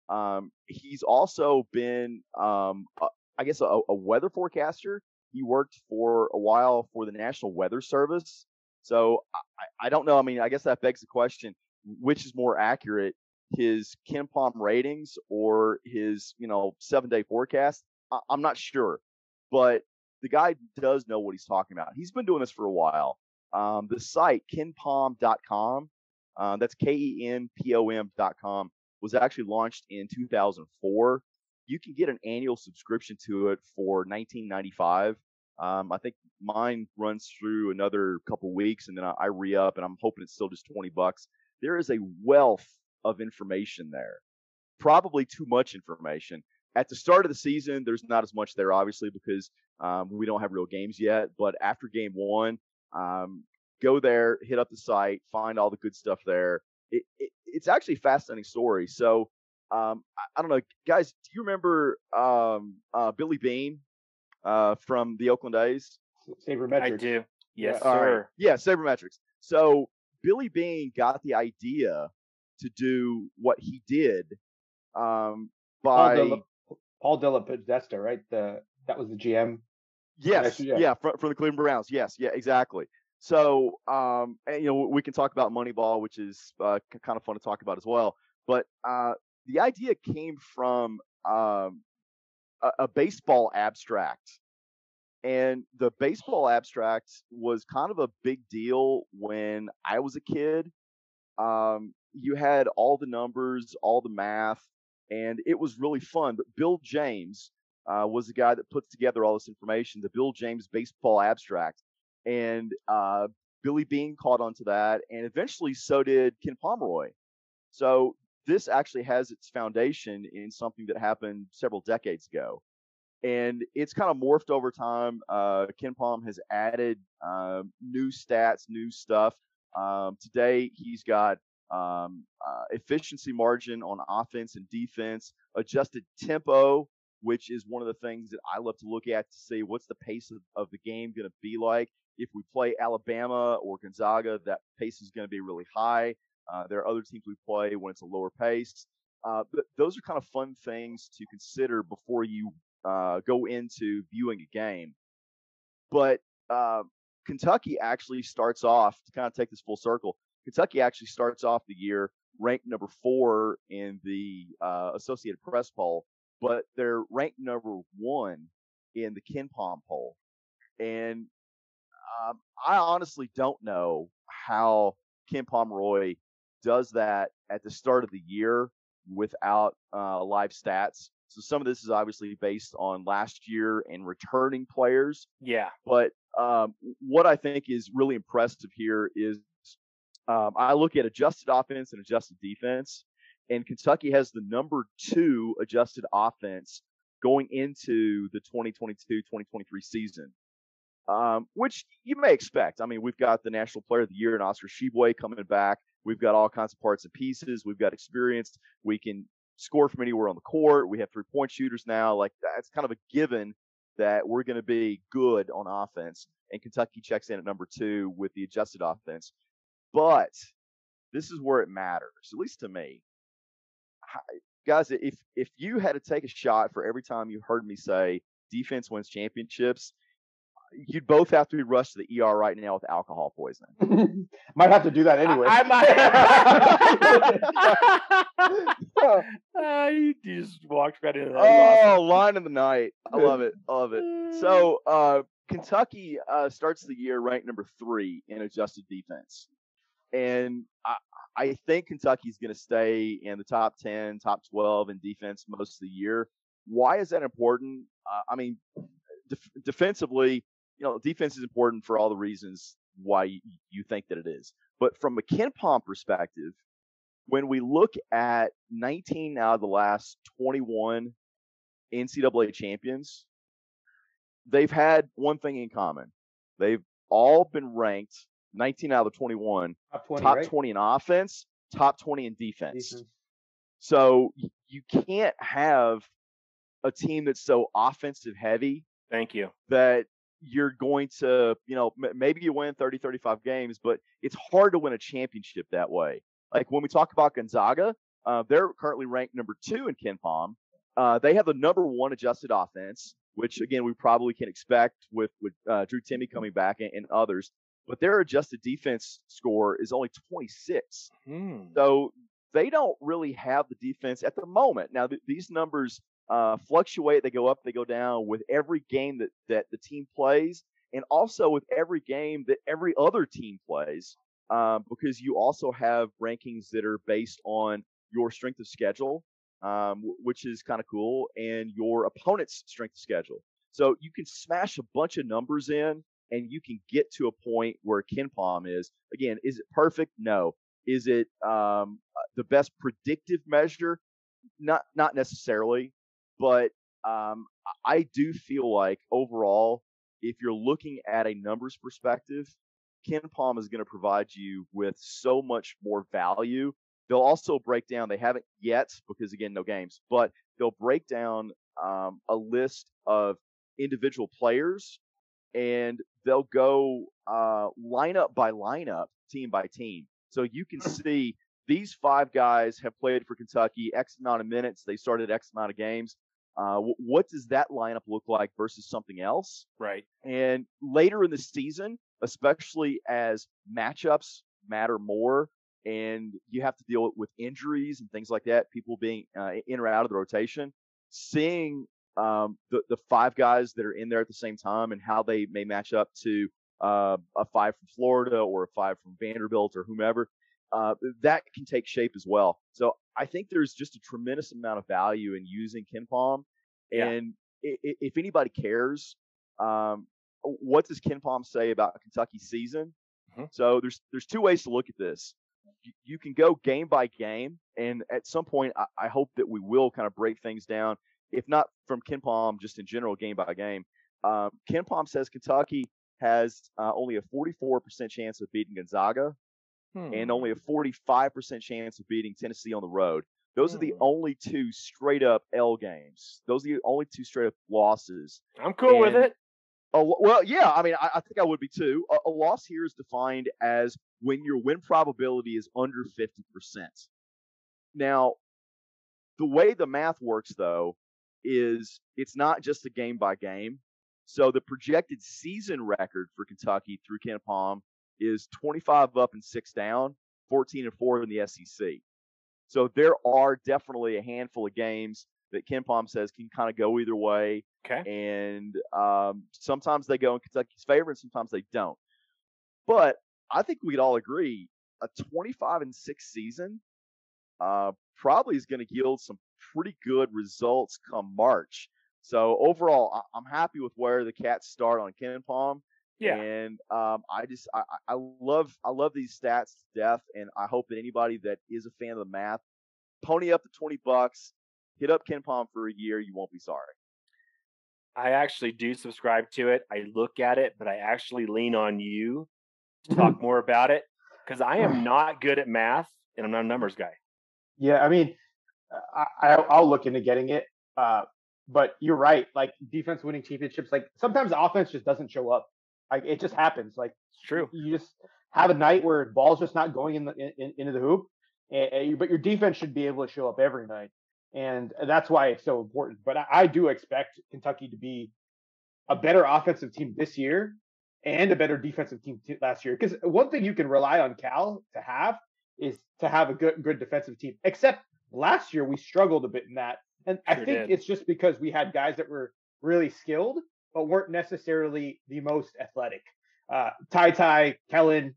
Um, he's also been, um, uh, I guess, a, a weather forecaster. he worked for a while for the National Weather Service. So I, I don't know. I mean, I guess that begs the question: which is more accurate, his KenPom ratings or his you know seven day forecast? I, I'm not sure, but the guy does know what he's talking about. He's been doing this for a while. Um, the site kenpom.com, uh, that's K E N P O M.com, was actually launched in 2004. You can get an annual subscription to it for 19.95. Um, I think mine runs through another couple weeks, and then I, I re up, and I'm hoping it's still just 20 bucks. There is a wealth of information there, probably too much information. At the start of the season, there's not as much there, obviously, because um, we don't have real games yet. But after game one, um, go there, hit up the site, find all the good stuff there. It, it, it's actually a fascinating story. So um, I, I, don't know, guys. Do you remember um, uh, Billy Beane uh, from the Oakland A's? Sabermetrics. I do. Yes, yeah. sir. Right. Yeah, Sabermetrics. So Billy Beane got the idea to do what he did um, by Paul Della, Paul Della Podesta, right? The that was the GM. Yes, yeah, yeah from, from the Cleveland Browns. Yes, yeah, exactly. So, um, and, you know, we can talk about Moneyball, which is uh, kind of fun to talk about as well. But uh, the idea came from um, a, a, baseball abstract. And the baseball abstract was kind of a big deal when I was a kid. Um, you had all the numbers, all the math, and it was really fun. But Bill James uh, was the guy that puts together all this information, the Bill James Baseball Abstract. And uh, Billy Beane caught onto that, and eventually so did Ken Pomeroy. So this actually has its foundation in something that happened several decades ago. And it's kind of morphed over time. Uh, KenPom has added uh, new stats, new stuff. Um, today, he's got um, uh, efficiency margin on offense and defense, adjusted tempo, which is one of the things that I love to look at to see what's the pace of, of the game going to be like. If we play Alabama or Gonzaga, that pace is going to be really high. Uh, there are other teams we play when it's a lower pace. Uh, but those are kind of fun things to consider before you uh, go into viewing a game. But uh, Kentucky actually starts off to kind of take this full circle. Kentucky actually starts off the year ranked number four in the uh, Associated Press poll, but they're ranked number one in the KenPom poll. And um, I honestly don't know how Ken Pomeroy does that at the start of the year without uh, live stats. So some of this is obviously based on last year and returning players. Yeah. But um, what I think is really impressive here is um, I look at adjusted offense and adjusted defense, and Kentucky has the number two adjusted offense going into the 2022-2023 season, um, which you may expect. I mean, we've got the National Player of the Year and Oscar Tshiebwe coming back. We've got all kinds of parts and pieces. We've got experience. We can score from anywhere on the court. We have three point shooters now. Like that's kind of a given that we're going to be good on offense. And Kentucky checks in at number two with the adjusted offense. But this is where it matters, at least to me. Guys, if if you had to take a shot for every time you heard me say defense wins championships, you'd both have to be rushed to the ER right now with alcohol poisoning. (laughs) might have to do that anyway. I, I might. (laughs) (laughs) uh, you just walked right into that. Oh, awesome. line of the night. I love it. I love it. So, uh, Kentucky uh, starts the year ranked number three in adjusted defense and I, I think Kentucky's going to stay in the top 10, top 12 in defense most of the year. Why is that important? Uh, I mean, def- defensively, you know, defense is important for all the reasons why you, think that it is. But from a KenPom perspective, when we look at 19 out of the last 21 NCAA champions, they've had one thing in common. They've all been ranked 19 out of the 21, top 20, top right? 20 in offense, top 20 in defense. defense. So you can't have a team that's so offensive heavy. Thank you. That you're going to, you know, maybe you win 30, 35 games, but it's hard to win a championship that way. Like when we talk about Gonzaga, uh, they're currently ranked number two in KenPom. Uh, they have the number one adjusted offense, which again we probably can expect with with uh, Drew Timme coming back and, and, others. But their adjusted defense score is only 26. Hmm. So they don't really have the defense at the moment. Now th- these numbers uh, fluctuate; they go up, they go down with every game that that the team plays, and also with every game that every other team plays. Um, because you also have rankings that are based on your strength of schedule, um, which is kind of cool, and your opponent's strength of schedule. So you can smash a bunch of numbers in, and you can get to a point where KenPom is. Again, is it perfect? No. Is it um, the best predictive measure? Not not necessarily, but um, I do feel like overall, if you're looking at a numbers perspective, KenPom is going to provide you with so much more value. They'll also break down, they haven't yet because again, no games, but they'll break down um, a list of individual players and they'll go uh, lineup by lineup, team by team. So you can see these five guys have played for Kentucky X amount of minutes. They started X amount of games. Uh, what does that lineup look like versus something else? Right. And later in the season, especially as matchups matter more and you have to deal with injuries and things like that, people being uh, in or out of the rotation, seeing um, the, the five guys that are in there at the same time and how they may match up to uh, a five from Florida or a five from Vanderbilt or whomever, uh, that can take shape as well. So I think there's just a tremendous amount of value in using KenPom. And yeah. if anybody cares, um, what does KenPom say about Kentucky's season? Mm-hmm. So there's there's two ways to look at this. You, you, can go game by game, and at some point, I, I, hope that we will kind of break things down. If not from KenPom, just in general, game by game. Um, Pom says Kentucky has uh, only a 44% chance of beating Gonzaga, hmm. and only a 45% chance of beating Tennessee on the road. Those hmm. are the hmm. only two straight up L games. Those are the only two straight up losses. I'm cool and, with it. Oh, well, yeah. I mean, I, I think I would be too. A, a, loss here is defined as when your win probability is under 50%. Now, the way the math works, though, is it's not just a game by game. So the projected season record for Kentucky through KenPom is 25 up and six down, 14 and four in the SEC. So there are definitely a handful of games that KenPom says can kind of go either way. Okay. And um, sometimes they go in Kentucky's favor, and sometimes they don't. But I think we'd all agree a 25 and six season uh, probably is going to yield some pretty good results come March. So overall, I- am happy with where the Cats start on KenPom. Yeah. And um, I just I, I love I love these stats to death, and I hope that anybody that is a fan of the math, pony up the twenty bucks, hit up KenPom for a year. You won't be sorry. I actually do subscribe to it. I look at it, but I actually lean on you to talk (laughs) more about it because I am (sighs) not good at math and I'm not a numbers guy. Yeah, I mean, I, I'll look into getting it, uh, but you're right. Like defense winning championships, like sometimes offense just doesn't show up. Like it just happens. Like it's true. You just have a night where ball's just not going in the in, into the hoop, and, and you, but your defense should be able to show up every night and that's why it's so important. But I, I do expect Kentucky to be a better offensive team this year and a better defensive team t- last year. Because one thing you can rely on Cal to have is to have a good good defensive team. Except last year we struggled a bit in that, and sure I think did. it's just because we had guys that were really skilled but weren't necessarily the most athletic. Uh, TyTy, Kellen,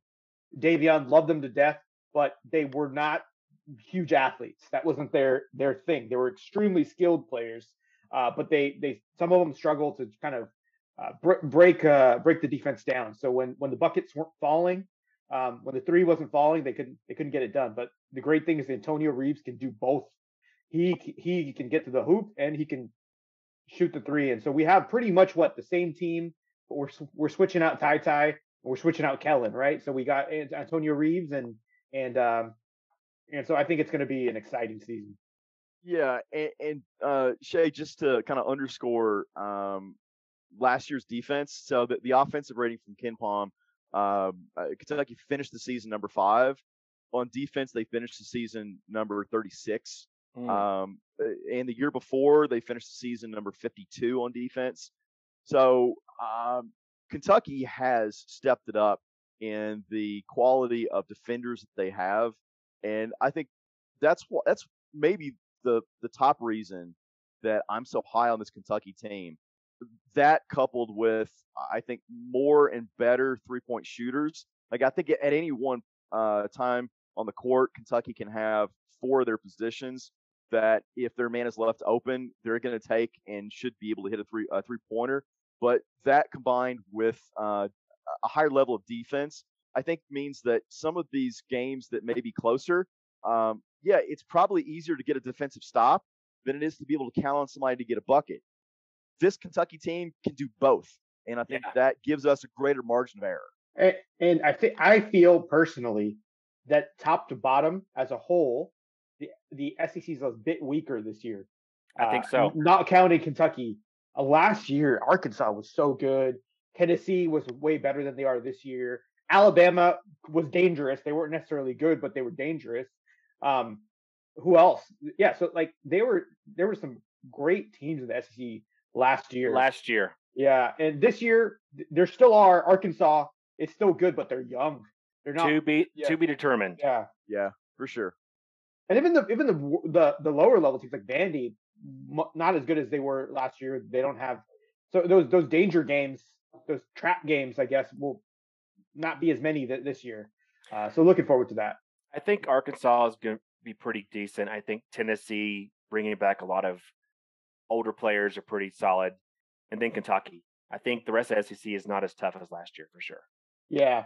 Davion, loved them to death, but they were not huge athletes. That wasn't their their thing. They were extremely skilled players, uh, but they they some of them struggled to kind of uh, break uh, break the defense down. So when when the buckets weren't falling, um, when the three wasn't falling, they couldn't they couldn't get it done. But the great thing is Antonio Reeves can do both. He he can get to the hoop and he can shoot the three. And so we have pretty much what the same team, but we're we're switching out TyTy, we're switching out Kellen, right? So we got Antonio Reeves and and um, and so I think it's going to be an exciting season. Yeah, and, and uh, Shay, just to kind of underscore um, last year's defense. So the, the offensive rating from KenPom, um, uh, Kentucky finished the season number five. On defense, they finished the season number 36. Mm. Um, uh, and the year before, they finished the season number 52 on defense. So um, Kentucky has stepped it up in the quality of defenders that they have, and I think that's what that's maybe the the top reason that I'm so high on this Kentucky team. That coupled with I think more and better three point shooters. Like I think at any one uh, time on the court, Kentucky can have four of their positions that if their man is left open, they're going to take and should be able to hit a three a three pointer. But that combined with uh, a higher level of defense, I think means that some of these games that may be closer, um, yeah, it's probably easier to get a defensive stop than it is to be able to count on somebody to get a bucket. This Kentucky team can do both, and I think Yeah. that gives us a greater margin of error. And, and I think I feel personally that top to bottom as a whole, the the SEC is a bit weaker this year. I think Uh, so. n- Not counting Kentucky. Uh, last year, Arkansas was so good. Tennessee was way better than they are this year. Alabama was dangerous. They weren't necessarily good, but they were dangerous. Um, who else? Yeah, so like they were. There were some great teams in the SEC last year. Last year. Yeah, and this year there still are Arkansas. It's still good, but they're young. They're not. to be yeah. to be determined. Yeah, Yeah, for sure. and even the even the the the lower level teams like Vandy, not as good as they were last year. They don't have so those those danger games, those trap games, I guess, will not be as many th- this year. Uh, so looking forward to that. I think Arkansas is going to be pretty decent. I think Tennessee bringing back a lot of older players are pretty solid, and then Kentucky. I think the rest of the SEC is not as tough as last year for sure. Yeah,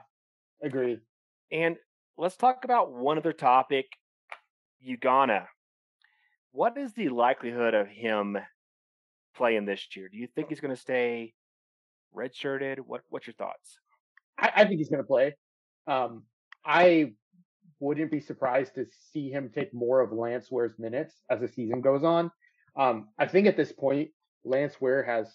agree. And let's talk about one other topic, Ugonna. What is the likelihood of him playing this year? Do you think he's going to stay redshirted? What What's your thoughts? I, I think he's going to play. Um, I wouldn't be surprised to see him take more of Lance Ware's minutes as the season goes on. Um, I think at this point, Lance Ware has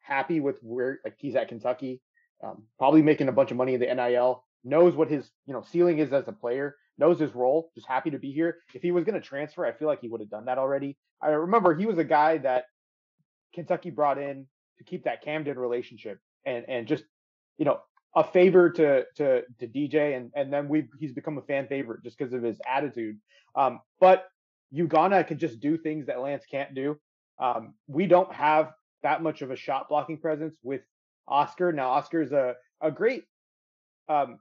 happy with where like he's at Kentucky, um, probably making a bunch of money in the NIL. Knows what his you know ceiling is as a player. Knows his role. Just happy to be here. If he was going to transfer, I feel like he would have done that already. I remember he was a guy that Kentucky brought in to keep that Camden relationship and and just you know a favor to to to DJ, and and then we he's become a fan favorite just because of his attitude. Um, but Ugonna can just do things that Lance can't do. Um, we don't have that much of a shot blocking presence with Oscar. Now Oscar's a a great um,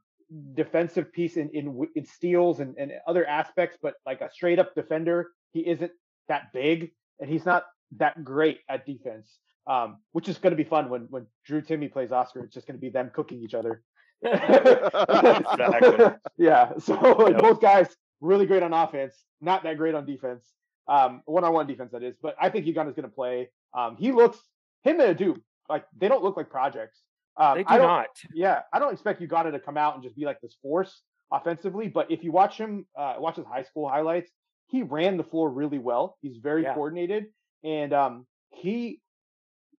defensive piece in in, in steals and, and other aspects, but like a straight up defender, he isn't that big and he's not that great at defense. Um, which is going to be fun when when Drew Timme plays Oscar. It's just going to be them cooking each other. (laughs) (laughs) Yeah. So like, Yep. both guys really great on offense, not that great on defense. Um, one-on-one defense that is. But I think Ugonna's going to play. Um, he looks him and Adou like they don't look like projects. Um, They I do don't, not. yeah, I don't expect Ugonna to come out and just be like this force offensively, but if you watch him, uh, watch his high school highlights, he ran the floor really well. He's very Yeah. coordinated, and um, he,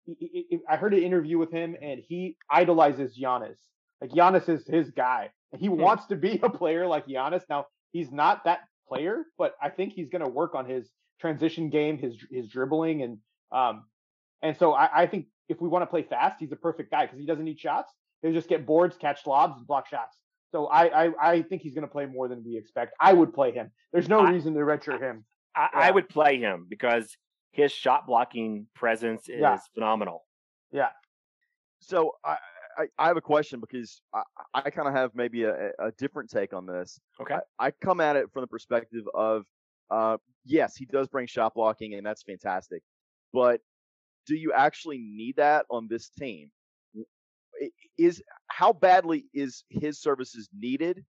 he- he- I heard an interview with him, and he idolizes Giannis. Like Giannis is his guy, and he Hmm. wants to be (laughs) a player like Giannis. Now he's not that player, but I think he's going to work on his transition game, his his dribbling, and um, and so I, I think if we want to play fast, he's a perfect guy because he doesn't need shots. He'll just get boards, catch lobs, and block shots. So I I, I think he's going to play more than we expect. I would play him. There's no I- reason to redshirt him. I, I would play him because his shot blocking presence is Yeah. phenomenal. Yeah. So I, I, I have a question because I, I kind of have maybe a, a different take on this. Okay. I, I come at it from the perspective of, uh, yes, he does bring shot blocking, and that's fantastic. But do you actually need that on this team? Is how badly is his services needed?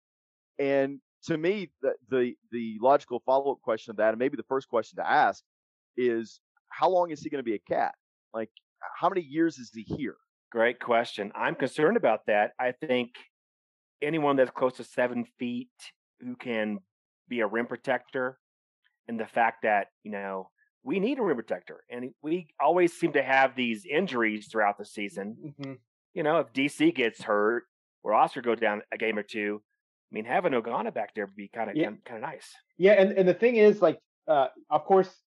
And to me, the the, the logical follow up question of that, and maybe the first question to ask, is how long is he going to be a cat? Like, how many years is he here? Great question. I'm concerned about that. I think anyone that's close to seven feet who can be a rim protector, and the fact that you know we need a rim protector, and we always seem to have these injuries throughout the season. Mhm. You know, if DC gets hurt or Oscar goes down a game or two, I mean, having Ugonna back there would be kind of Yeah. kind of nice. Yeah, and, and the thing is, like, uh, of course,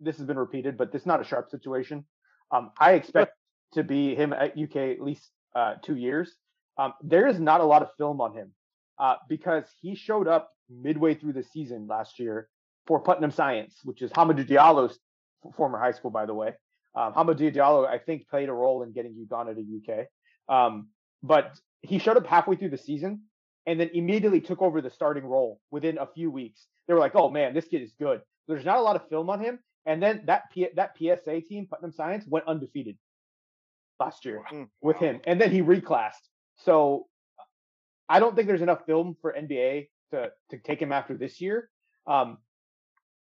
this has been repeated, but this is not a Sharpe situation. Um, I expect to be him at UK at least uh, two years. Um, there is not a lot of film on him uh, because he showed up midway through the season last year for Putnam Science, which is Hamidou Diallo's former high school, by the way. Um, Hamidou Diallo, I think, played a role in getting Ugonna to UK. Um, but he showed up halfway through the season and then immediately took over the starting role within a few weeks. They were like, "Oh man, this kid is good." There's not a lot of film on him, and then that P- that PSA team, Putnam Science, went undefeated last year Mm. with him, and then he reclassed. So I don't think there's enough film for NBA to to take him after this year. Um,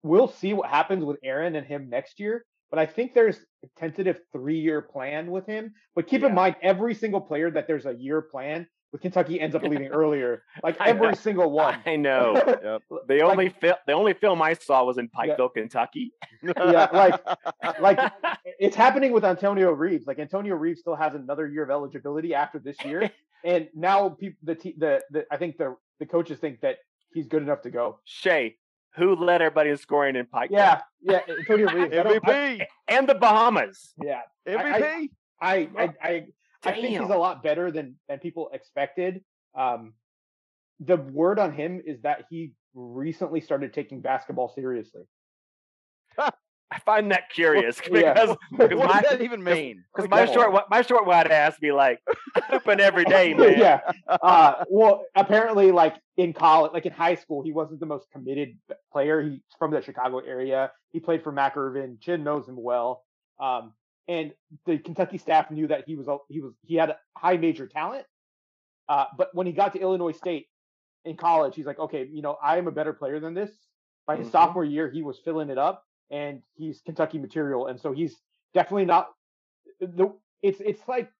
we'll see what happens with Aaron and him next year. But I think there's a tentative three year plan with him. But keep Yeah. in mind, every single player that there's a year plan with Kentucky ends up leaving earlier. Like (laughs) every single one. I know. Yep. (laughs) The Like- only fil- the only film I saw was in Pikeville, Kentucky. Yeah, like- (laughs) like it's happening with Antonio Reeves. Like Antonio Reeves still has another year of eligibility after this year, and now people, the, te- the the I think the the coaches think that he's good enough to go. Shay, who led everybody in scoring in Pike. Yeah, yeah, Antonio Reeves. I I- MVP. and the Bahamas. yeah, MVP. I I I, I think he's a lot better than than people expected. Um, the word on him is that he recently started taking basketball seriously. I find that curious (laughs) Yeah. because because (laughs) what my does that even mean? because my short wa- my short wide ass be like open every day, (laughs) man. yeah. Uh, well, apparently, like in college, like in high school, he wasn't the most committed player. He's from the Chicago area. He played for Mac Irvin. Chin knows him well. Um, and the Kentucky staff knew that he was a- he was he had a high major talent. Uh, but when he got to Illinois State in college, he's like, okay, you know, I am a better player than this. By his Mhm. sophomore year, he was filling it up, and he's Kentucky material, and so he's definitely not. The it's it's like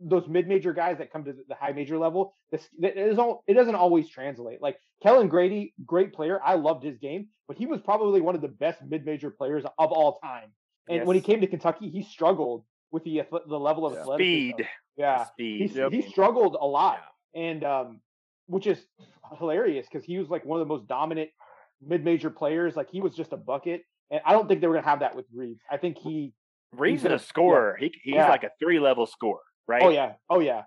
those mid-major guys that come to the high major level. This it is all it doesn't always translate. Like Kellan Grady, great player. I loved his game, but he was probably one of the best mid-major players of all time. And when he came to Kentucky, he struggled with the the level of Yeah. athleticism. Speed. Yeah, Speed. he, he struggled a lot, and um, which is hilarious because he was like one of the most dominant mid-major players. Like he was just a bucket, and I don't think they were gonna have that with Reeves. I think he. Reeves He's is a- a scorer. He he's Yeah. like a three level scorer, right? Oh yeah, oh yeah,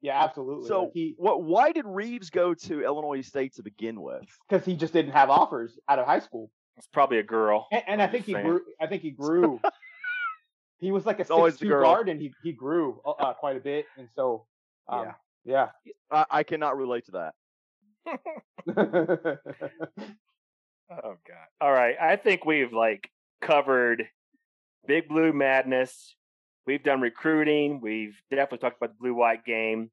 yeah, absolutely. So Like, he what? Why did Reeves go to Illinois State to begin with? because he just didn't have offers out of high school, It's probably a girl. and, and I think he saying. grew. I think he grew. (laughs) he was like a It's six the two girl. guard, and he he grew uh, uh, quite a bit, and so um, yeah. I, I cannot relate to that. (laughs) Oh god. All right. I think we've like covered Big Blue Madness. We've done recruiting. We've definitely talked about the blue white game.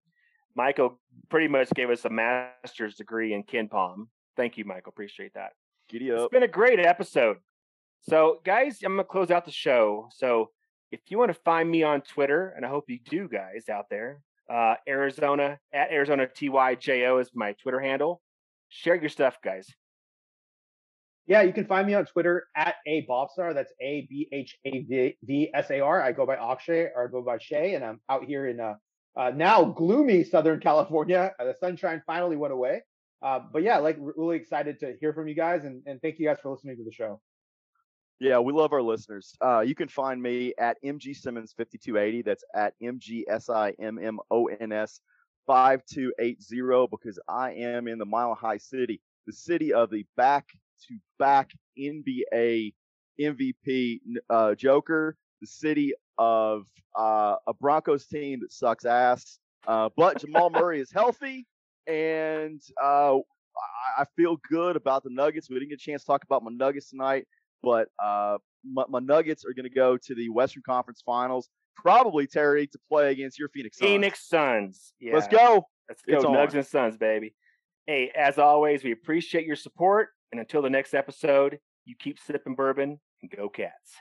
Michael pretty much gave us a master's degree in KenPom. Thank you, Michael. Appreciate that. Giddy It's up. been a great episode. So, guys, I'm gonna close out the show. So, if you want to find me on Twitter, and I hope you do, guys out there, uh, Arizona at Arizona TYJO is my Twitter handle. Share your stuff, guys. Yeah, you can find me on Twitter at a Bobstar. That's A B H A V V S A R. I go by Akshay or I go by Shay, and I'm out here in uh, uh now gloomy Southern California. Uh, the sunshine finally went away. Uh, but yeah, like really excited to hear from you guys, and, and thank you guys for listening to the show. Yeah, we love our listeners. Uh, you can find me at MG Simmons 5280. That's at MG S I M M O N S 5280 because I am in the Mile High City, the city of the back to back NBA MVP uh, Joker, the city of uh, a Broncos team that sucks ass. Uh, but Jamal (laughs) Murray is healthy, and uh, I, feel good about the Nuggets. We didn't get a chance to talk about my Nuggets tonight but uh, my, my Nuggets are going to go to the Western Conference Finals, probably Terry to play against your Phoenix Suns. Phoenix Suns. Yeah. Let's go. Let's go, It's Nugs on. and Suns, baby. Hey, as always, we appreciate your support. And until the next episode, you keep sipping bourbon and go cats.